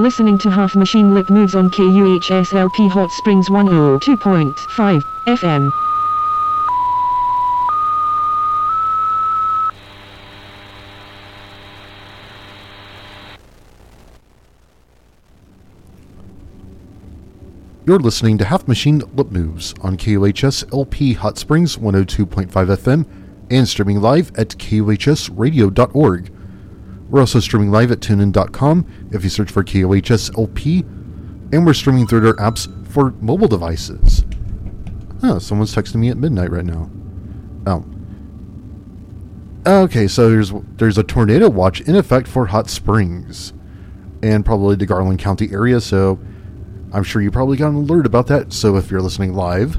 Listening to Half Machine Lip Moves on KUHS LP Hot Springs 102.5 FM. You're listening to Half Machine Lip Moves on KUHS LP Hot Springs 102.5 FM and streaming live at KUHSradio.org. We're also streaming live at tunein.com if you search for KUHS LP, and we're streaming through their apps for mobile devices. Huh, someone's texting me at midnight right now. Oh. Okay, so there's there's a tornado watch in effect for Hot Springs and probably the Garland County area, so I'm sure you probably got an alert about that. So if you're listening live,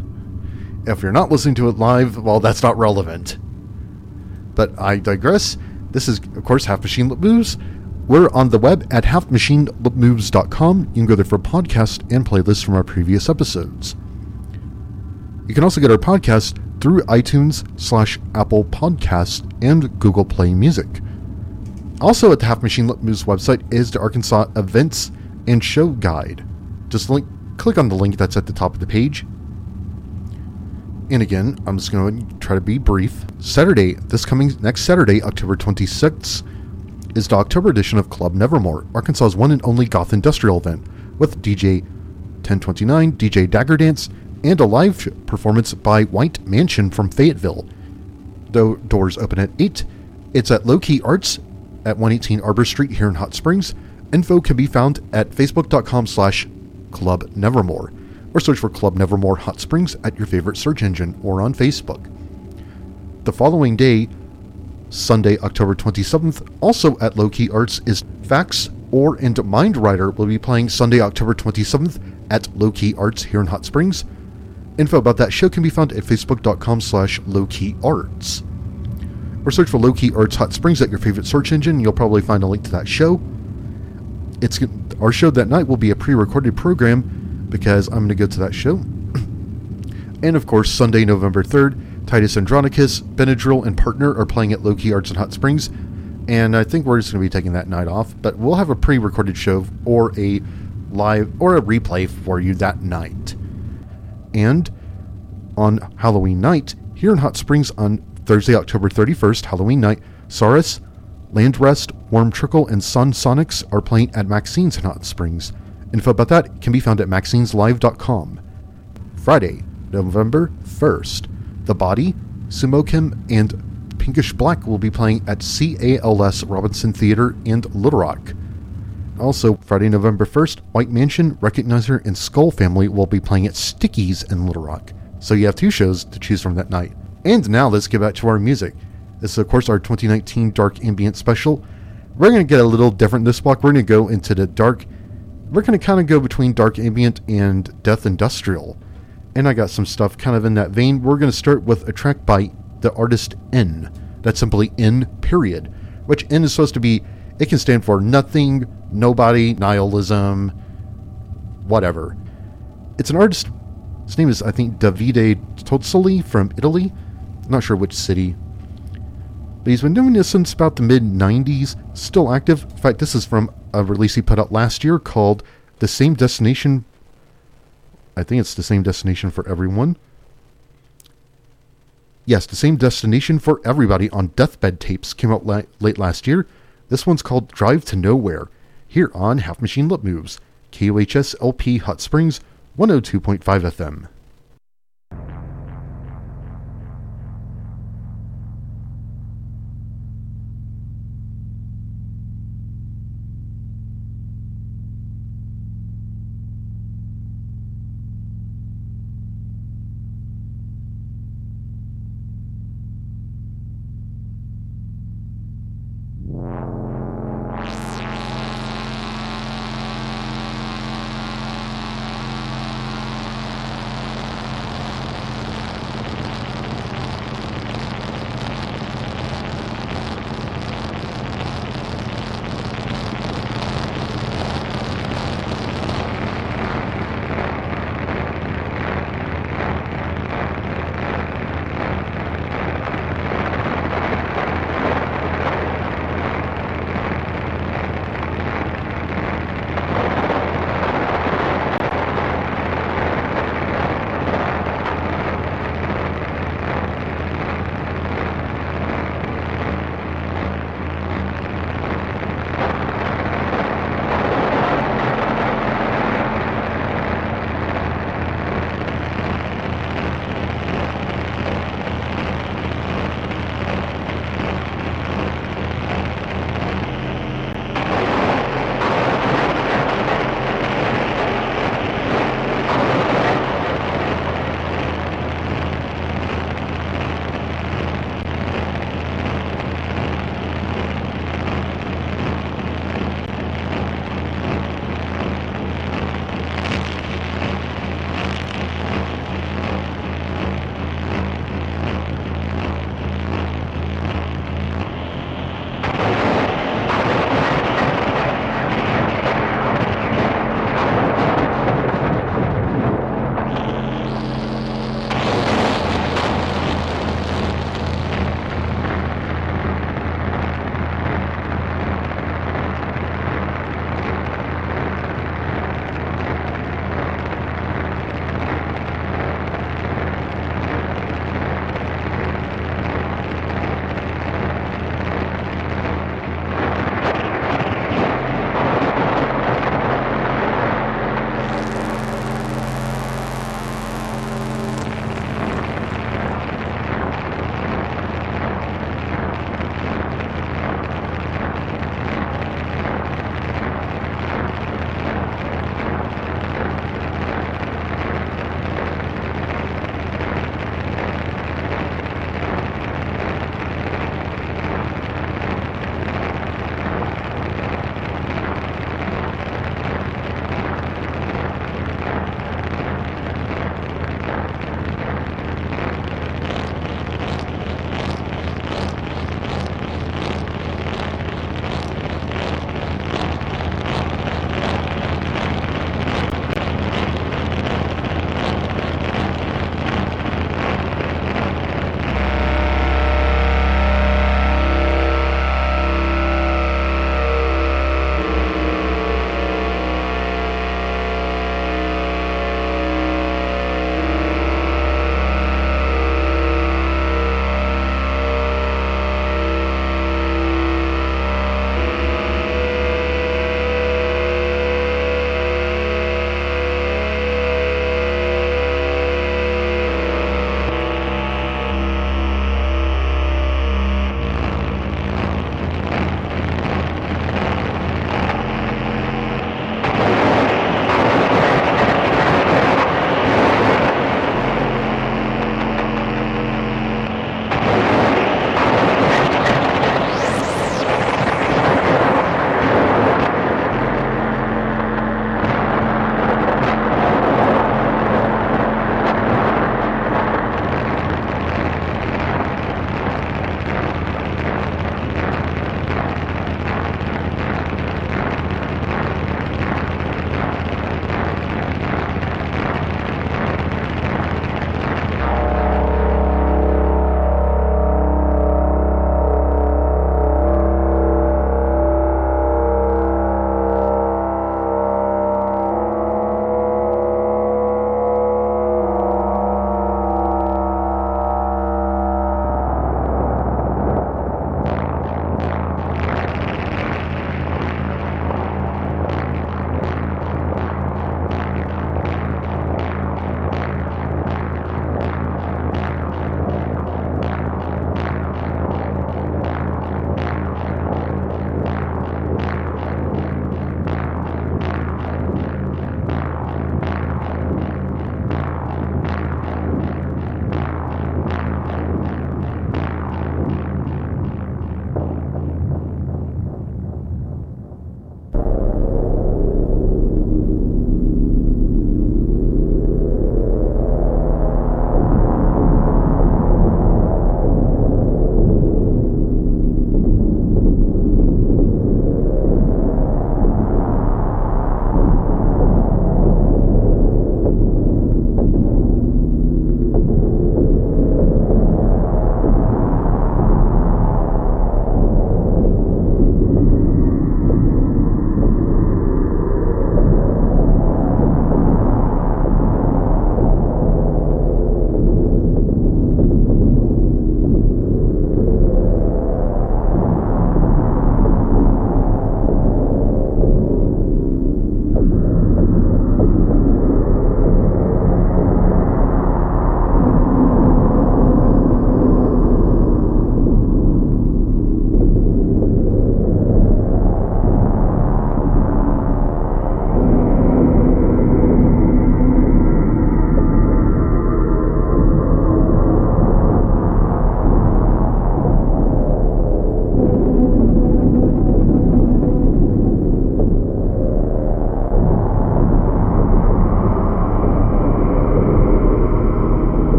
if you're not listening to it live, well, that's not relevant. But I digress. This is, of course, Half Machine Moves. We're on the web at halfmachinelipmoves.com. You can go there for podcasts and playlists from our previous episodes. You can also get our podcast through iTunes slash Apple Podcasts and Google Play Music. Also at the Half Machine Lip Moves website is the Arkansas Events and Show Guide. Just link, click on the link that's at the top of the page. And again, I'm just going to try to be brief. Saturday, this coming next Saturday, October 26th, is the October edition of Club Nevermore, Arkansas's one and only goth industrial event, with DJ 1029, DJ Dagger Dance, and a live performance by White Mansion from Fayetteville. Though doors open at 8, it's at Low Key Arts at 118 Arbor Street here in Hot Springs. Info can be found at facebook.com slash Club Nevermore, or search for Club Nevermore Hot Springs at your favorite search engine or on Facebook. The following day, Sunday, October 27th, also at Low Key Arts, is Facs or and Mindrider will be playing Sunday, October 27th at Low Key Arts here in Hot Springs. Info about that show can be found at facebook.com slash lowkeyarts. Or search for Low Key Arts Hot Springs at your favorite search engine. You'll probably find a link to that show. It's our show that night will be a pre-recorded program because I'm going to go to that show. and of course, Sunday, November 3rd, Titus Andronicus, Benadryl, and Partner are playing at Low Key Arts in Hot Springs. And I think we're just going to be taking that night off, but we'll have a pre-recorded show or a live or a replay for you that night. And on Halloween night, here in Hot Springs on Thursday, October 31st, Halloween night, Saurus, Landrest, Warm Trickle, and Sun Sonics are playing at Maxine's in Hot Springs. Info about that can be found at maxineslive.com. Friday, November 1st, The Body, Sumo Kim, and Pinkish Black will be playing at CALS Robinson Theater and Little Rock. Also, Friday, November 1st, White Mansion, Recognizer, and Skull Family will be playing at Stickyz in Little Rock. So you have two shows to choose from that night. And now let's get back to our music. This is, of course, our 2019 Dark Ambient Special. We're going to get a little different this block. We're going to go into the dark. We're going to kind of go between Dark Ambient and Death Industrial. And I got some stuff kind of in that vein. We're going to start with a track by the artist N. That's simply N, period. Which N is supposed to be, it can stand for nothing, nobody, nihilism, whatever. It's an artist. His name is, I think, Davide Tozzoli from Italy. Not sure which city. But he's been doing this since about the mid 90s, still active. In fact, this is from a release he put out last year called The Same Destination. I think it's The Same Destination for Everyone. Yes, The Same Destination for Everybody on Deathbed Tapes came out la- late last year. This one's called Drive to Nowhere, here on Half Machine Lip Moves, KUHS LP Hot Springs, 102.5 FM.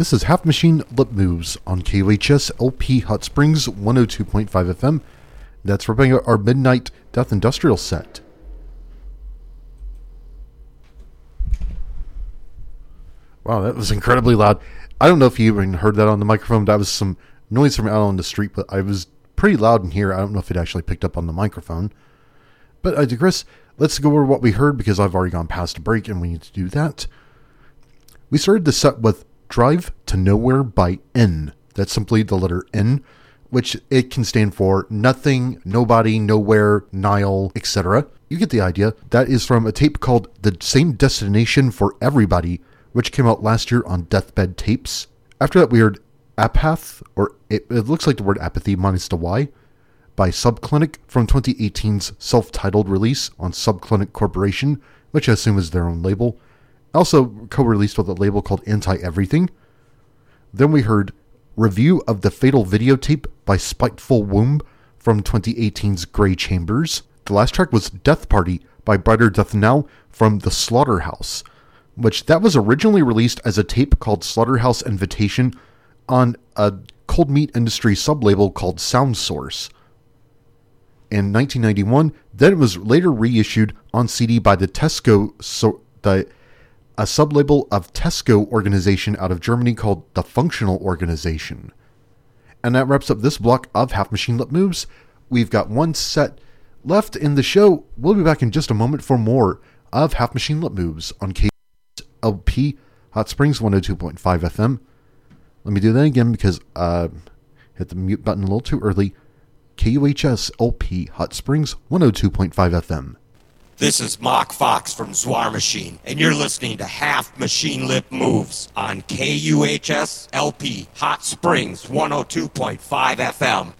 This is Half Machine Lip Moves on KUHS LP Hot Springs 102.5 FM. That's wrapping up our Midnight Death Industrial set. Wow, that was incredibly loud. I don't know if you even heard that on the microphone. That was some noise from out on the street, but I was pretty loud in here. I don't know if it actually picked up on the microphone. But I digress. Let's go over what we heard because I've already gone past a break and we need to do that. We started the set with Drive to Nowhere by N. That's simply the letter N, which it can stand for nothing, nobody, nowhere, Nile, etc. You get the idea. That is from a tape called The Same Destination for Everybody, which came out last year on Deathbed Tapes. After that, we heard Apath, or it, it looks like the word apathy minus the Y, by Subclinic from 2018's self titled release on Subclinic Corporation, which I assume is their own label. Also co released with a label called Anti Everything. Then we heard Review of the Fatal Videotape by Spiteful Womb from 2018's Grey Chambers. The last track was Death Party by Brighter Death Now from The Slaughterhouse, which that was originally released as a tape called Slaughterhouse Invitation on a cold meat industry sublabel called Sound Source. In 1991, then it was later reissued on CD by the Tesco, so the a sublabel of Tesco organization out of Germany called the Functional Organization. And that wraps up this block of Half Machine Lip Moves. We've got one set left in the show. We'll be back in just a moment for more of Half Machine Lip Moves on KLP Hot Springs 102.5 FM. Let me do that again because uh hit the mute button a little too early. KUHS LP Hot Springs 102.5 FM. This is Mock Fox from Zwar Machine, and you're listening to Half Machine Lip Moves on KUHS LP Hot Springs 102.5 FM.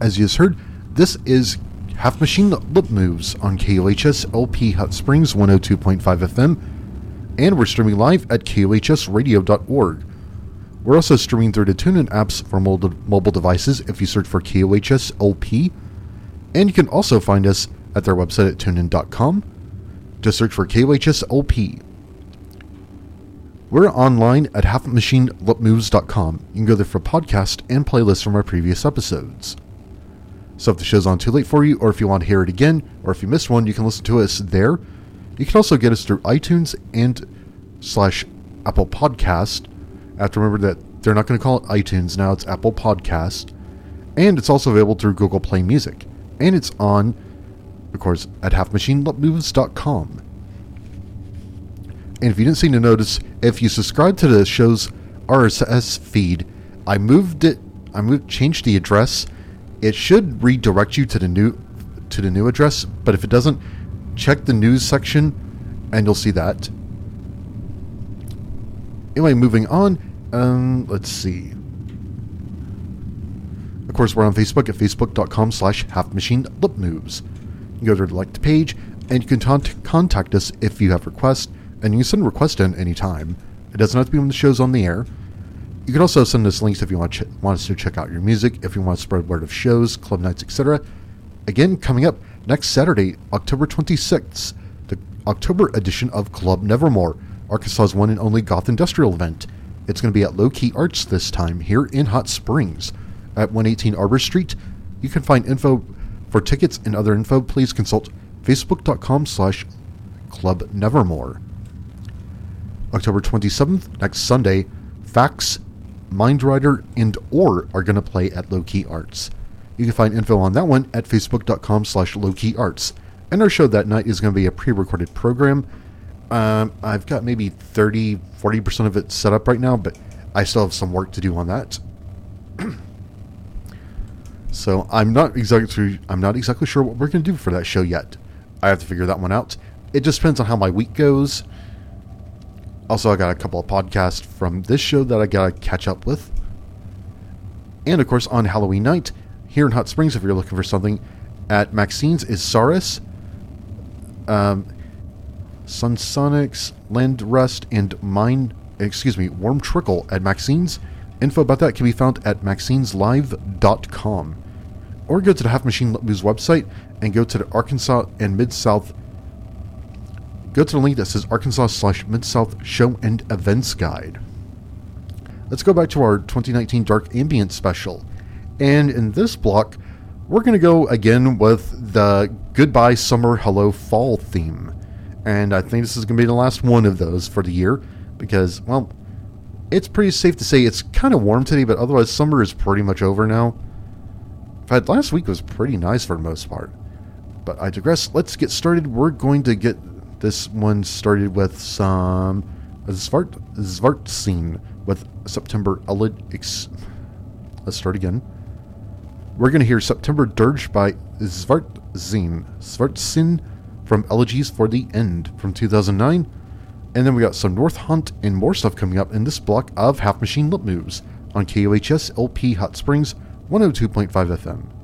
As you just heard, this is Half Machine Lip Moves on KUHS LP Hot Springs 102.5 FM, and we're streaming live at KUHSradio.org. We're also streaming through the TuneIn apps for mobile mobile devices if you search for KUHS LP, and you can also find us at their website at tunein.com. Just search for KUHSLP. We're online at halfmachinelipmoves.com. You can go there for podcast and playlists from our previous episodes. So if the show's on too late for you, or if you want to hear it again, or if you missed one, you can listen to us there. You can also get us through iTunes and slash Apple Podcast. I have to remember that they're not going to call it iTunes now; it's Apple Podcast, and it's also available through Google Play Music, and it's on, of course, at halfmachinelipmoves.com. And if you didn't seem to notice, if you subscribe to the show's RSS feed, I moved it. I moved, changed the address. It should redirect you to the new to the new address, but if it doesn't, check the news section, and you'll see that. Anyway, moving on. Um, let's see. Of course, we're on Facebook at facebook.com slash halfmachinelipmoves. You go to the like the page, and you can contact us if you have requests, and you can send requests in any time. It doesn't have to be when the show's on the air. You can also send us links if you want, ch- want us to check out your music, if you want to spread word of shows, club nights, etc. Again, coming up next Saturday, October 26th, the October edition of Club Nevermore, Arkansas's one and only goth industrial event. It's going to be at Low Key Arts this time, here in Hot Springs, at 118 Arbor Street. You can find info for tickets and other info. Please consult facebook.com slash Club Nevermore. October 27th, next Sunday, Facs, Mindrider, and Or are going to play at Low Key Arts. You can find info on that one at facebook.com slash lowkeyarts. And our show that night is going to be a pre-recorded program. Um, I've got maybe 30, 40% of it set up right now, but I still have some work to do on that. so I'm not exactly I'm not exactly sure what we're going to do for that show yet. I have to figure that one out. It just depends on how my week goes. Also, I got a couple of podcasts from this show that I got to catch up with. And of course, on Halloween night, here in Hot Springs, if you're looking for something, at Maxine's is Saris, um, Sunsonics, Land Rust, and Mine, excuse me, Warm Trickle at Maxine's. Info about that can be found at maxineslive.com. Or go to the Half Machine News website and go to the Arkansas and Mid South. Go to the link that says Arkansas slash Mid South Show and Events Guide. let's go back to our 2019 Dark Ambient special. And in this block, we're going to go again with the Goodbye Summer, Hello Fall theme. And I think this is going to be the last one of those for the year because, well, it's pretty safe to say it's kind of warm today, but otherwise, summer is pretty much over now. In fact, last week was pretty nice for the most part. But I digress. Let's get started. We're going to get this one started with some Zvart Zvart scene with September Elid. Let's start again. We're going to hear September Dirge by Svartsinn. Svartsinn from Elegies for the End from 2009. And then we got some Northaunt and more stuff coming up in this block of Half Machine Lip Moves on KUHS LP Hot Springs 102.5 FM.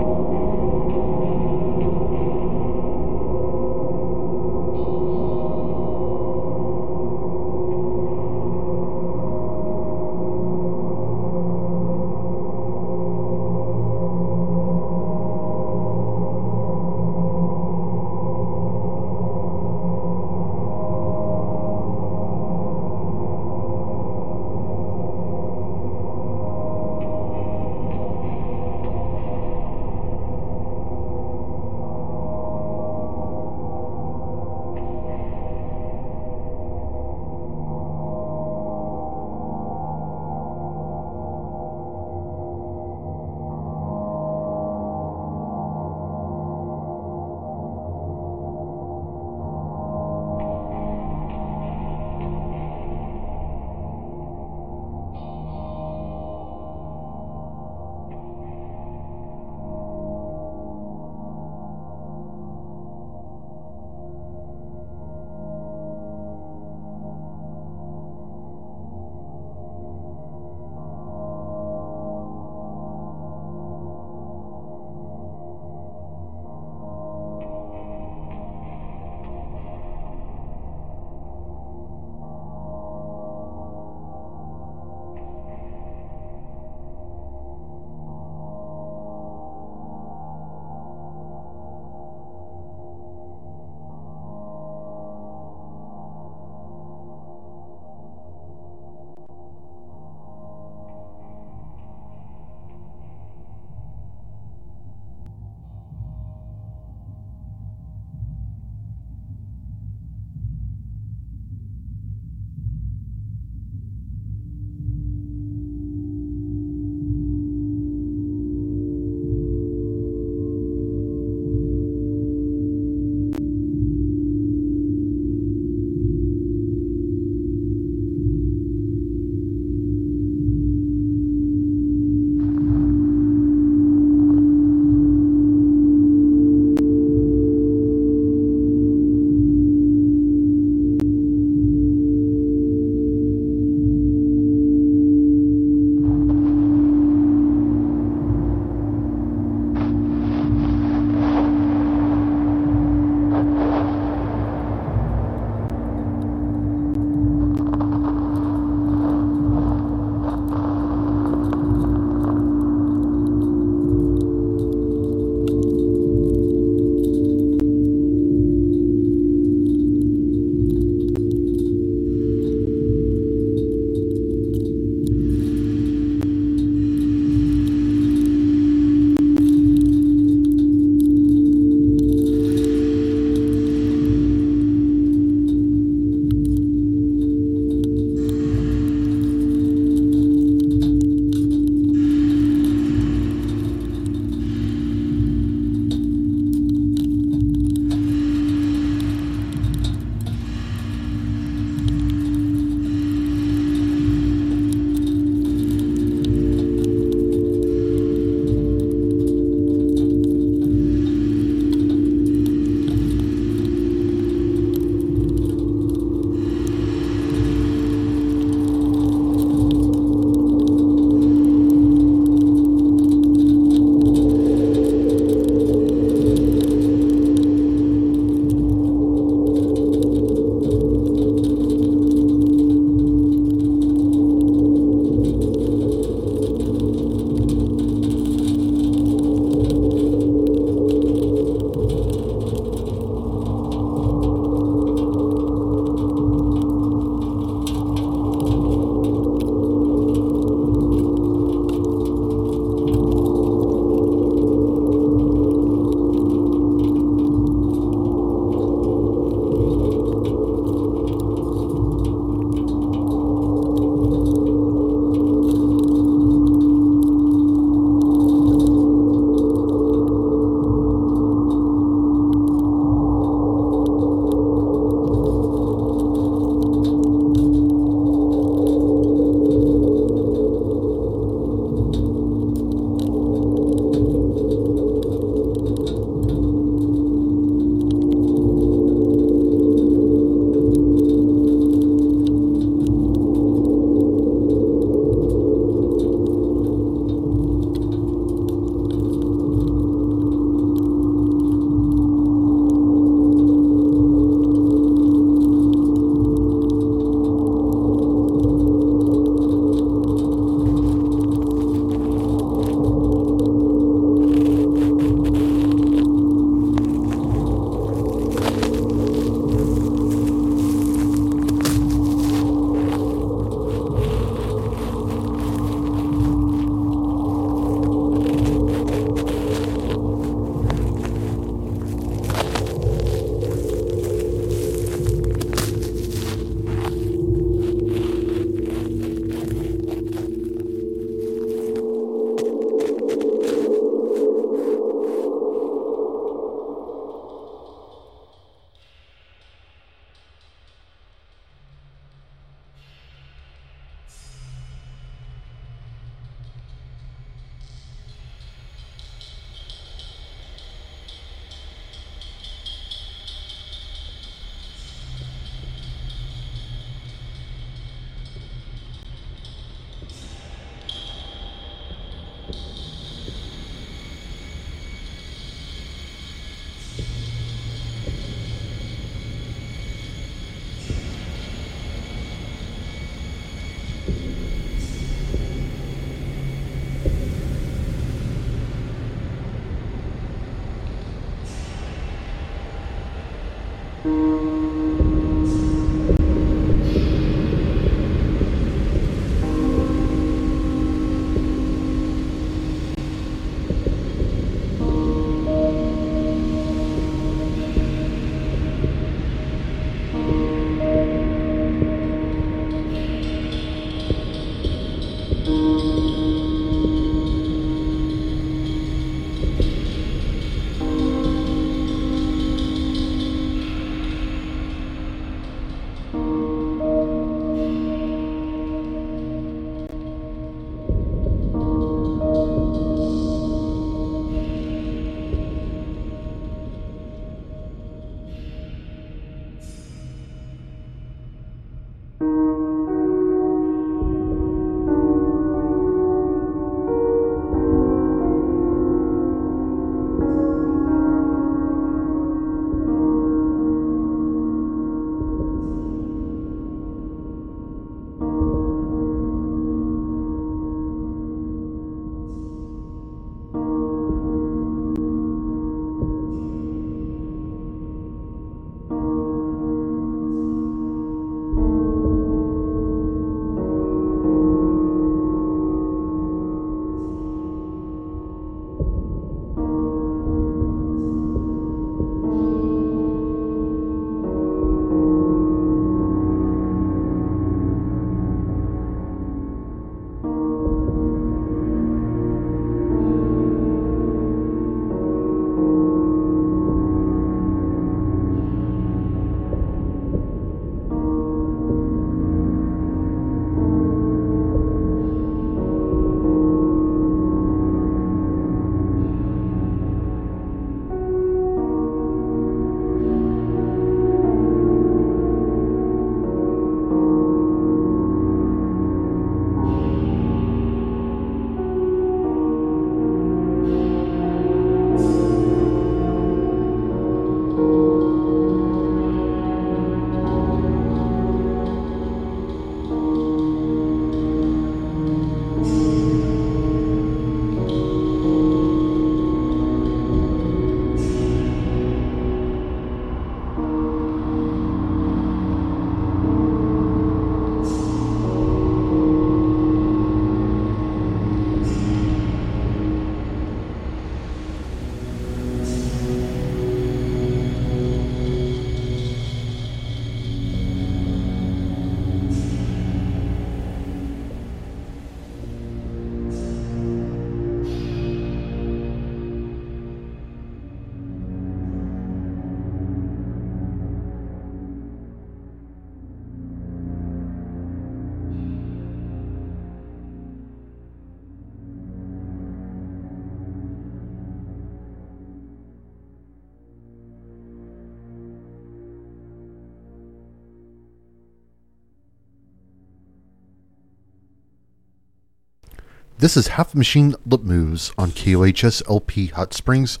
This is Half Machine Lip Moves on KUHS LP Hot Springs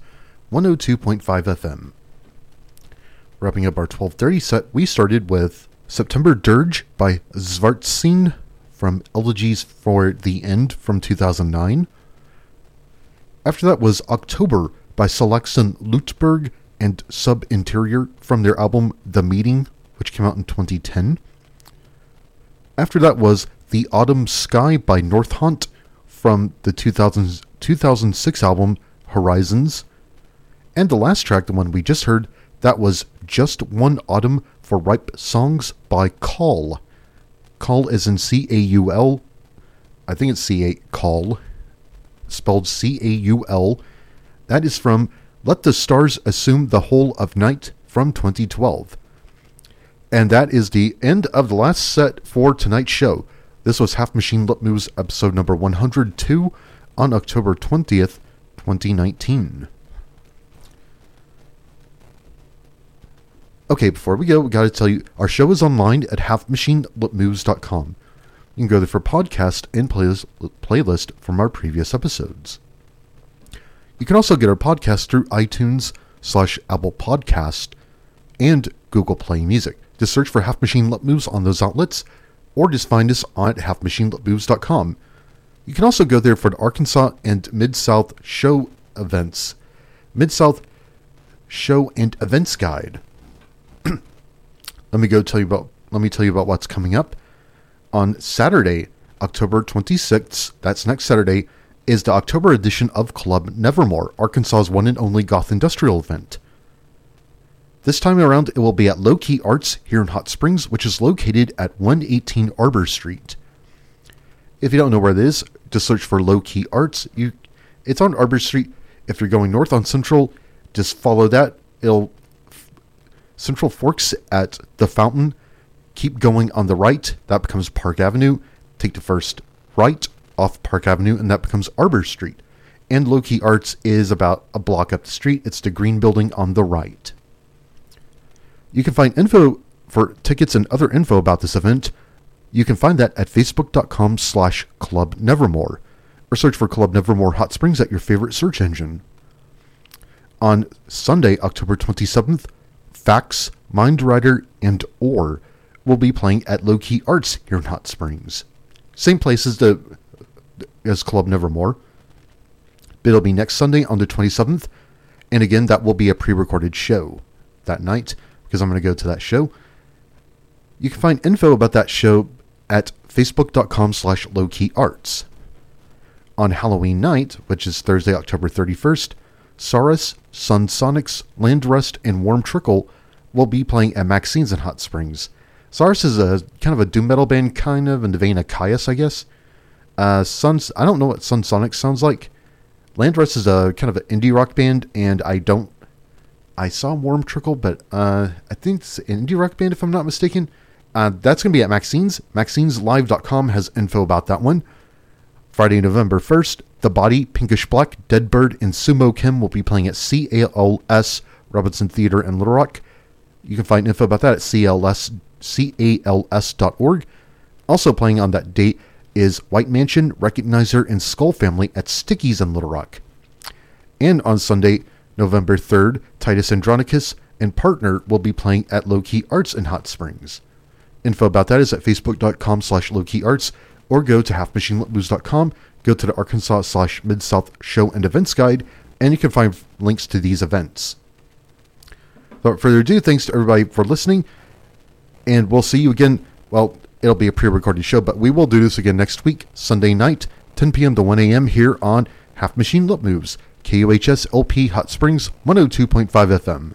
102.5 FM. Wrapping up our 1230 set, we started with September Dirge by Svartsinn from Elegies for the End from 2009. After that was October by Selexon Lutberg and Sub Interior from their album The Meeting, which came out in 2010. After that was The Autumn Sky by Northaunt from the 2000, 2006 album Horizons. And the last track, the one we just heard, that was Just One Autumn for Ripe Songs by Caul. Caul is in C A U L. I think it's C A Call, spelled C A U L. That is from Let the Stars Assume the Whole of Night from 2012. And that is the end of the last set for tonight's show. This was Half Machine Lip Moves episode number 102 on October 20th, 2019. Okay, before we go, we got to tell you our show is online at halfmachinelipmoves.com. You can go there for podcast and playlist, playlist from our previous episodes. You can also get our podcast through iTunes slash Apple Podcast and Google Play Music. Just search for Half Machine Lip Moves on those outlets, or just find us on halfmachinelipmoves.com. You can also go there for the Arkansas and Mid South show events, Mid South show and events guide. let me go tell you about. Let me tell you about what's coming up on Saturday, October 26th. That's next Saturday. Is the October edition of Club Nevermore, Arkansas's one and only goth industrial event. This time around, it will be at Low Key Arts here in Hot Springs, which is located at 118 Arbor Street. If you don't know where it is, just search for Low Key Arts. You, it's on Arbor Street. If you're going north on Central, just follow that. It'll Central Forks at the Fountain. Keep going on the right. That becomes Park Avenue. Take the first right off Park Avenue, and that becomes Arbor Street. And Low Key Arts is about a block up the street. It's the green building on the right. You can find info for tickets and other info about this event. You can find that at facebook.com slash Club Nevermore, or search for Club Nevermore Hot Springs at your favorite search engine. On Sunday, October 27th, Facs, Mind Rider, and Or will be playing at Low Key Arts here in Hot Springs. Same place as the as Club Nevermore. It'll be next Sunday on the 27th, and again that will be a pre-recorded show that night because I'm going to go to that show. You can find info about that show at facebook.com slash lowkeyarts. On Halloween night, which is Thursday, October 31st, Saurus, Sun Sonics, Landrust, and Warm Trickle will be playing at Maxine's in Hot Springs. Saurus is a kind of a doom metal band, kind of in the vein of Kyuss, I guess. Uh, Suns, I don't know what Sun Sonics sounds like. Landrust is a kind of an indie rock band, and I don't. I saw Warm Trickle, but uh, I think it's an indie rock band, if I'm not mistaken. Uh, that's going to be at Maxine's. Maxine'sLive.com has info about that one. Friday, November 1st, The Body, Pinkish Black, Dead Bird, and Sumo Kim will be playing at CALS Robinson Theater in Little Rock. You can find info about that at CLS, CALS.org. Also playing on that date is White Mansion, Recognizer, and Skull Family at Stickyz in Little Rock. And on Sunday, November 3rd, Titus Andronicus and Partner will be playing at Low Key Arts in Hot Springs. Info about that is at facebook.com slash lowkeyarts or go to halfmachinelipmoves.com, go to the Arkansas slash Mid-South show and events guide, and you can find links to these events. Without further ado, thanks to everybody for listening, and we'll see you again. Well, it'll be a pre-recorded show, but we will do this again next week, Sunday night, 10 p.m. to 1 a.m. here on Half Machine Lip Moves, KUHS LP Hot Springs 102.5 FM.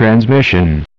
Transmission.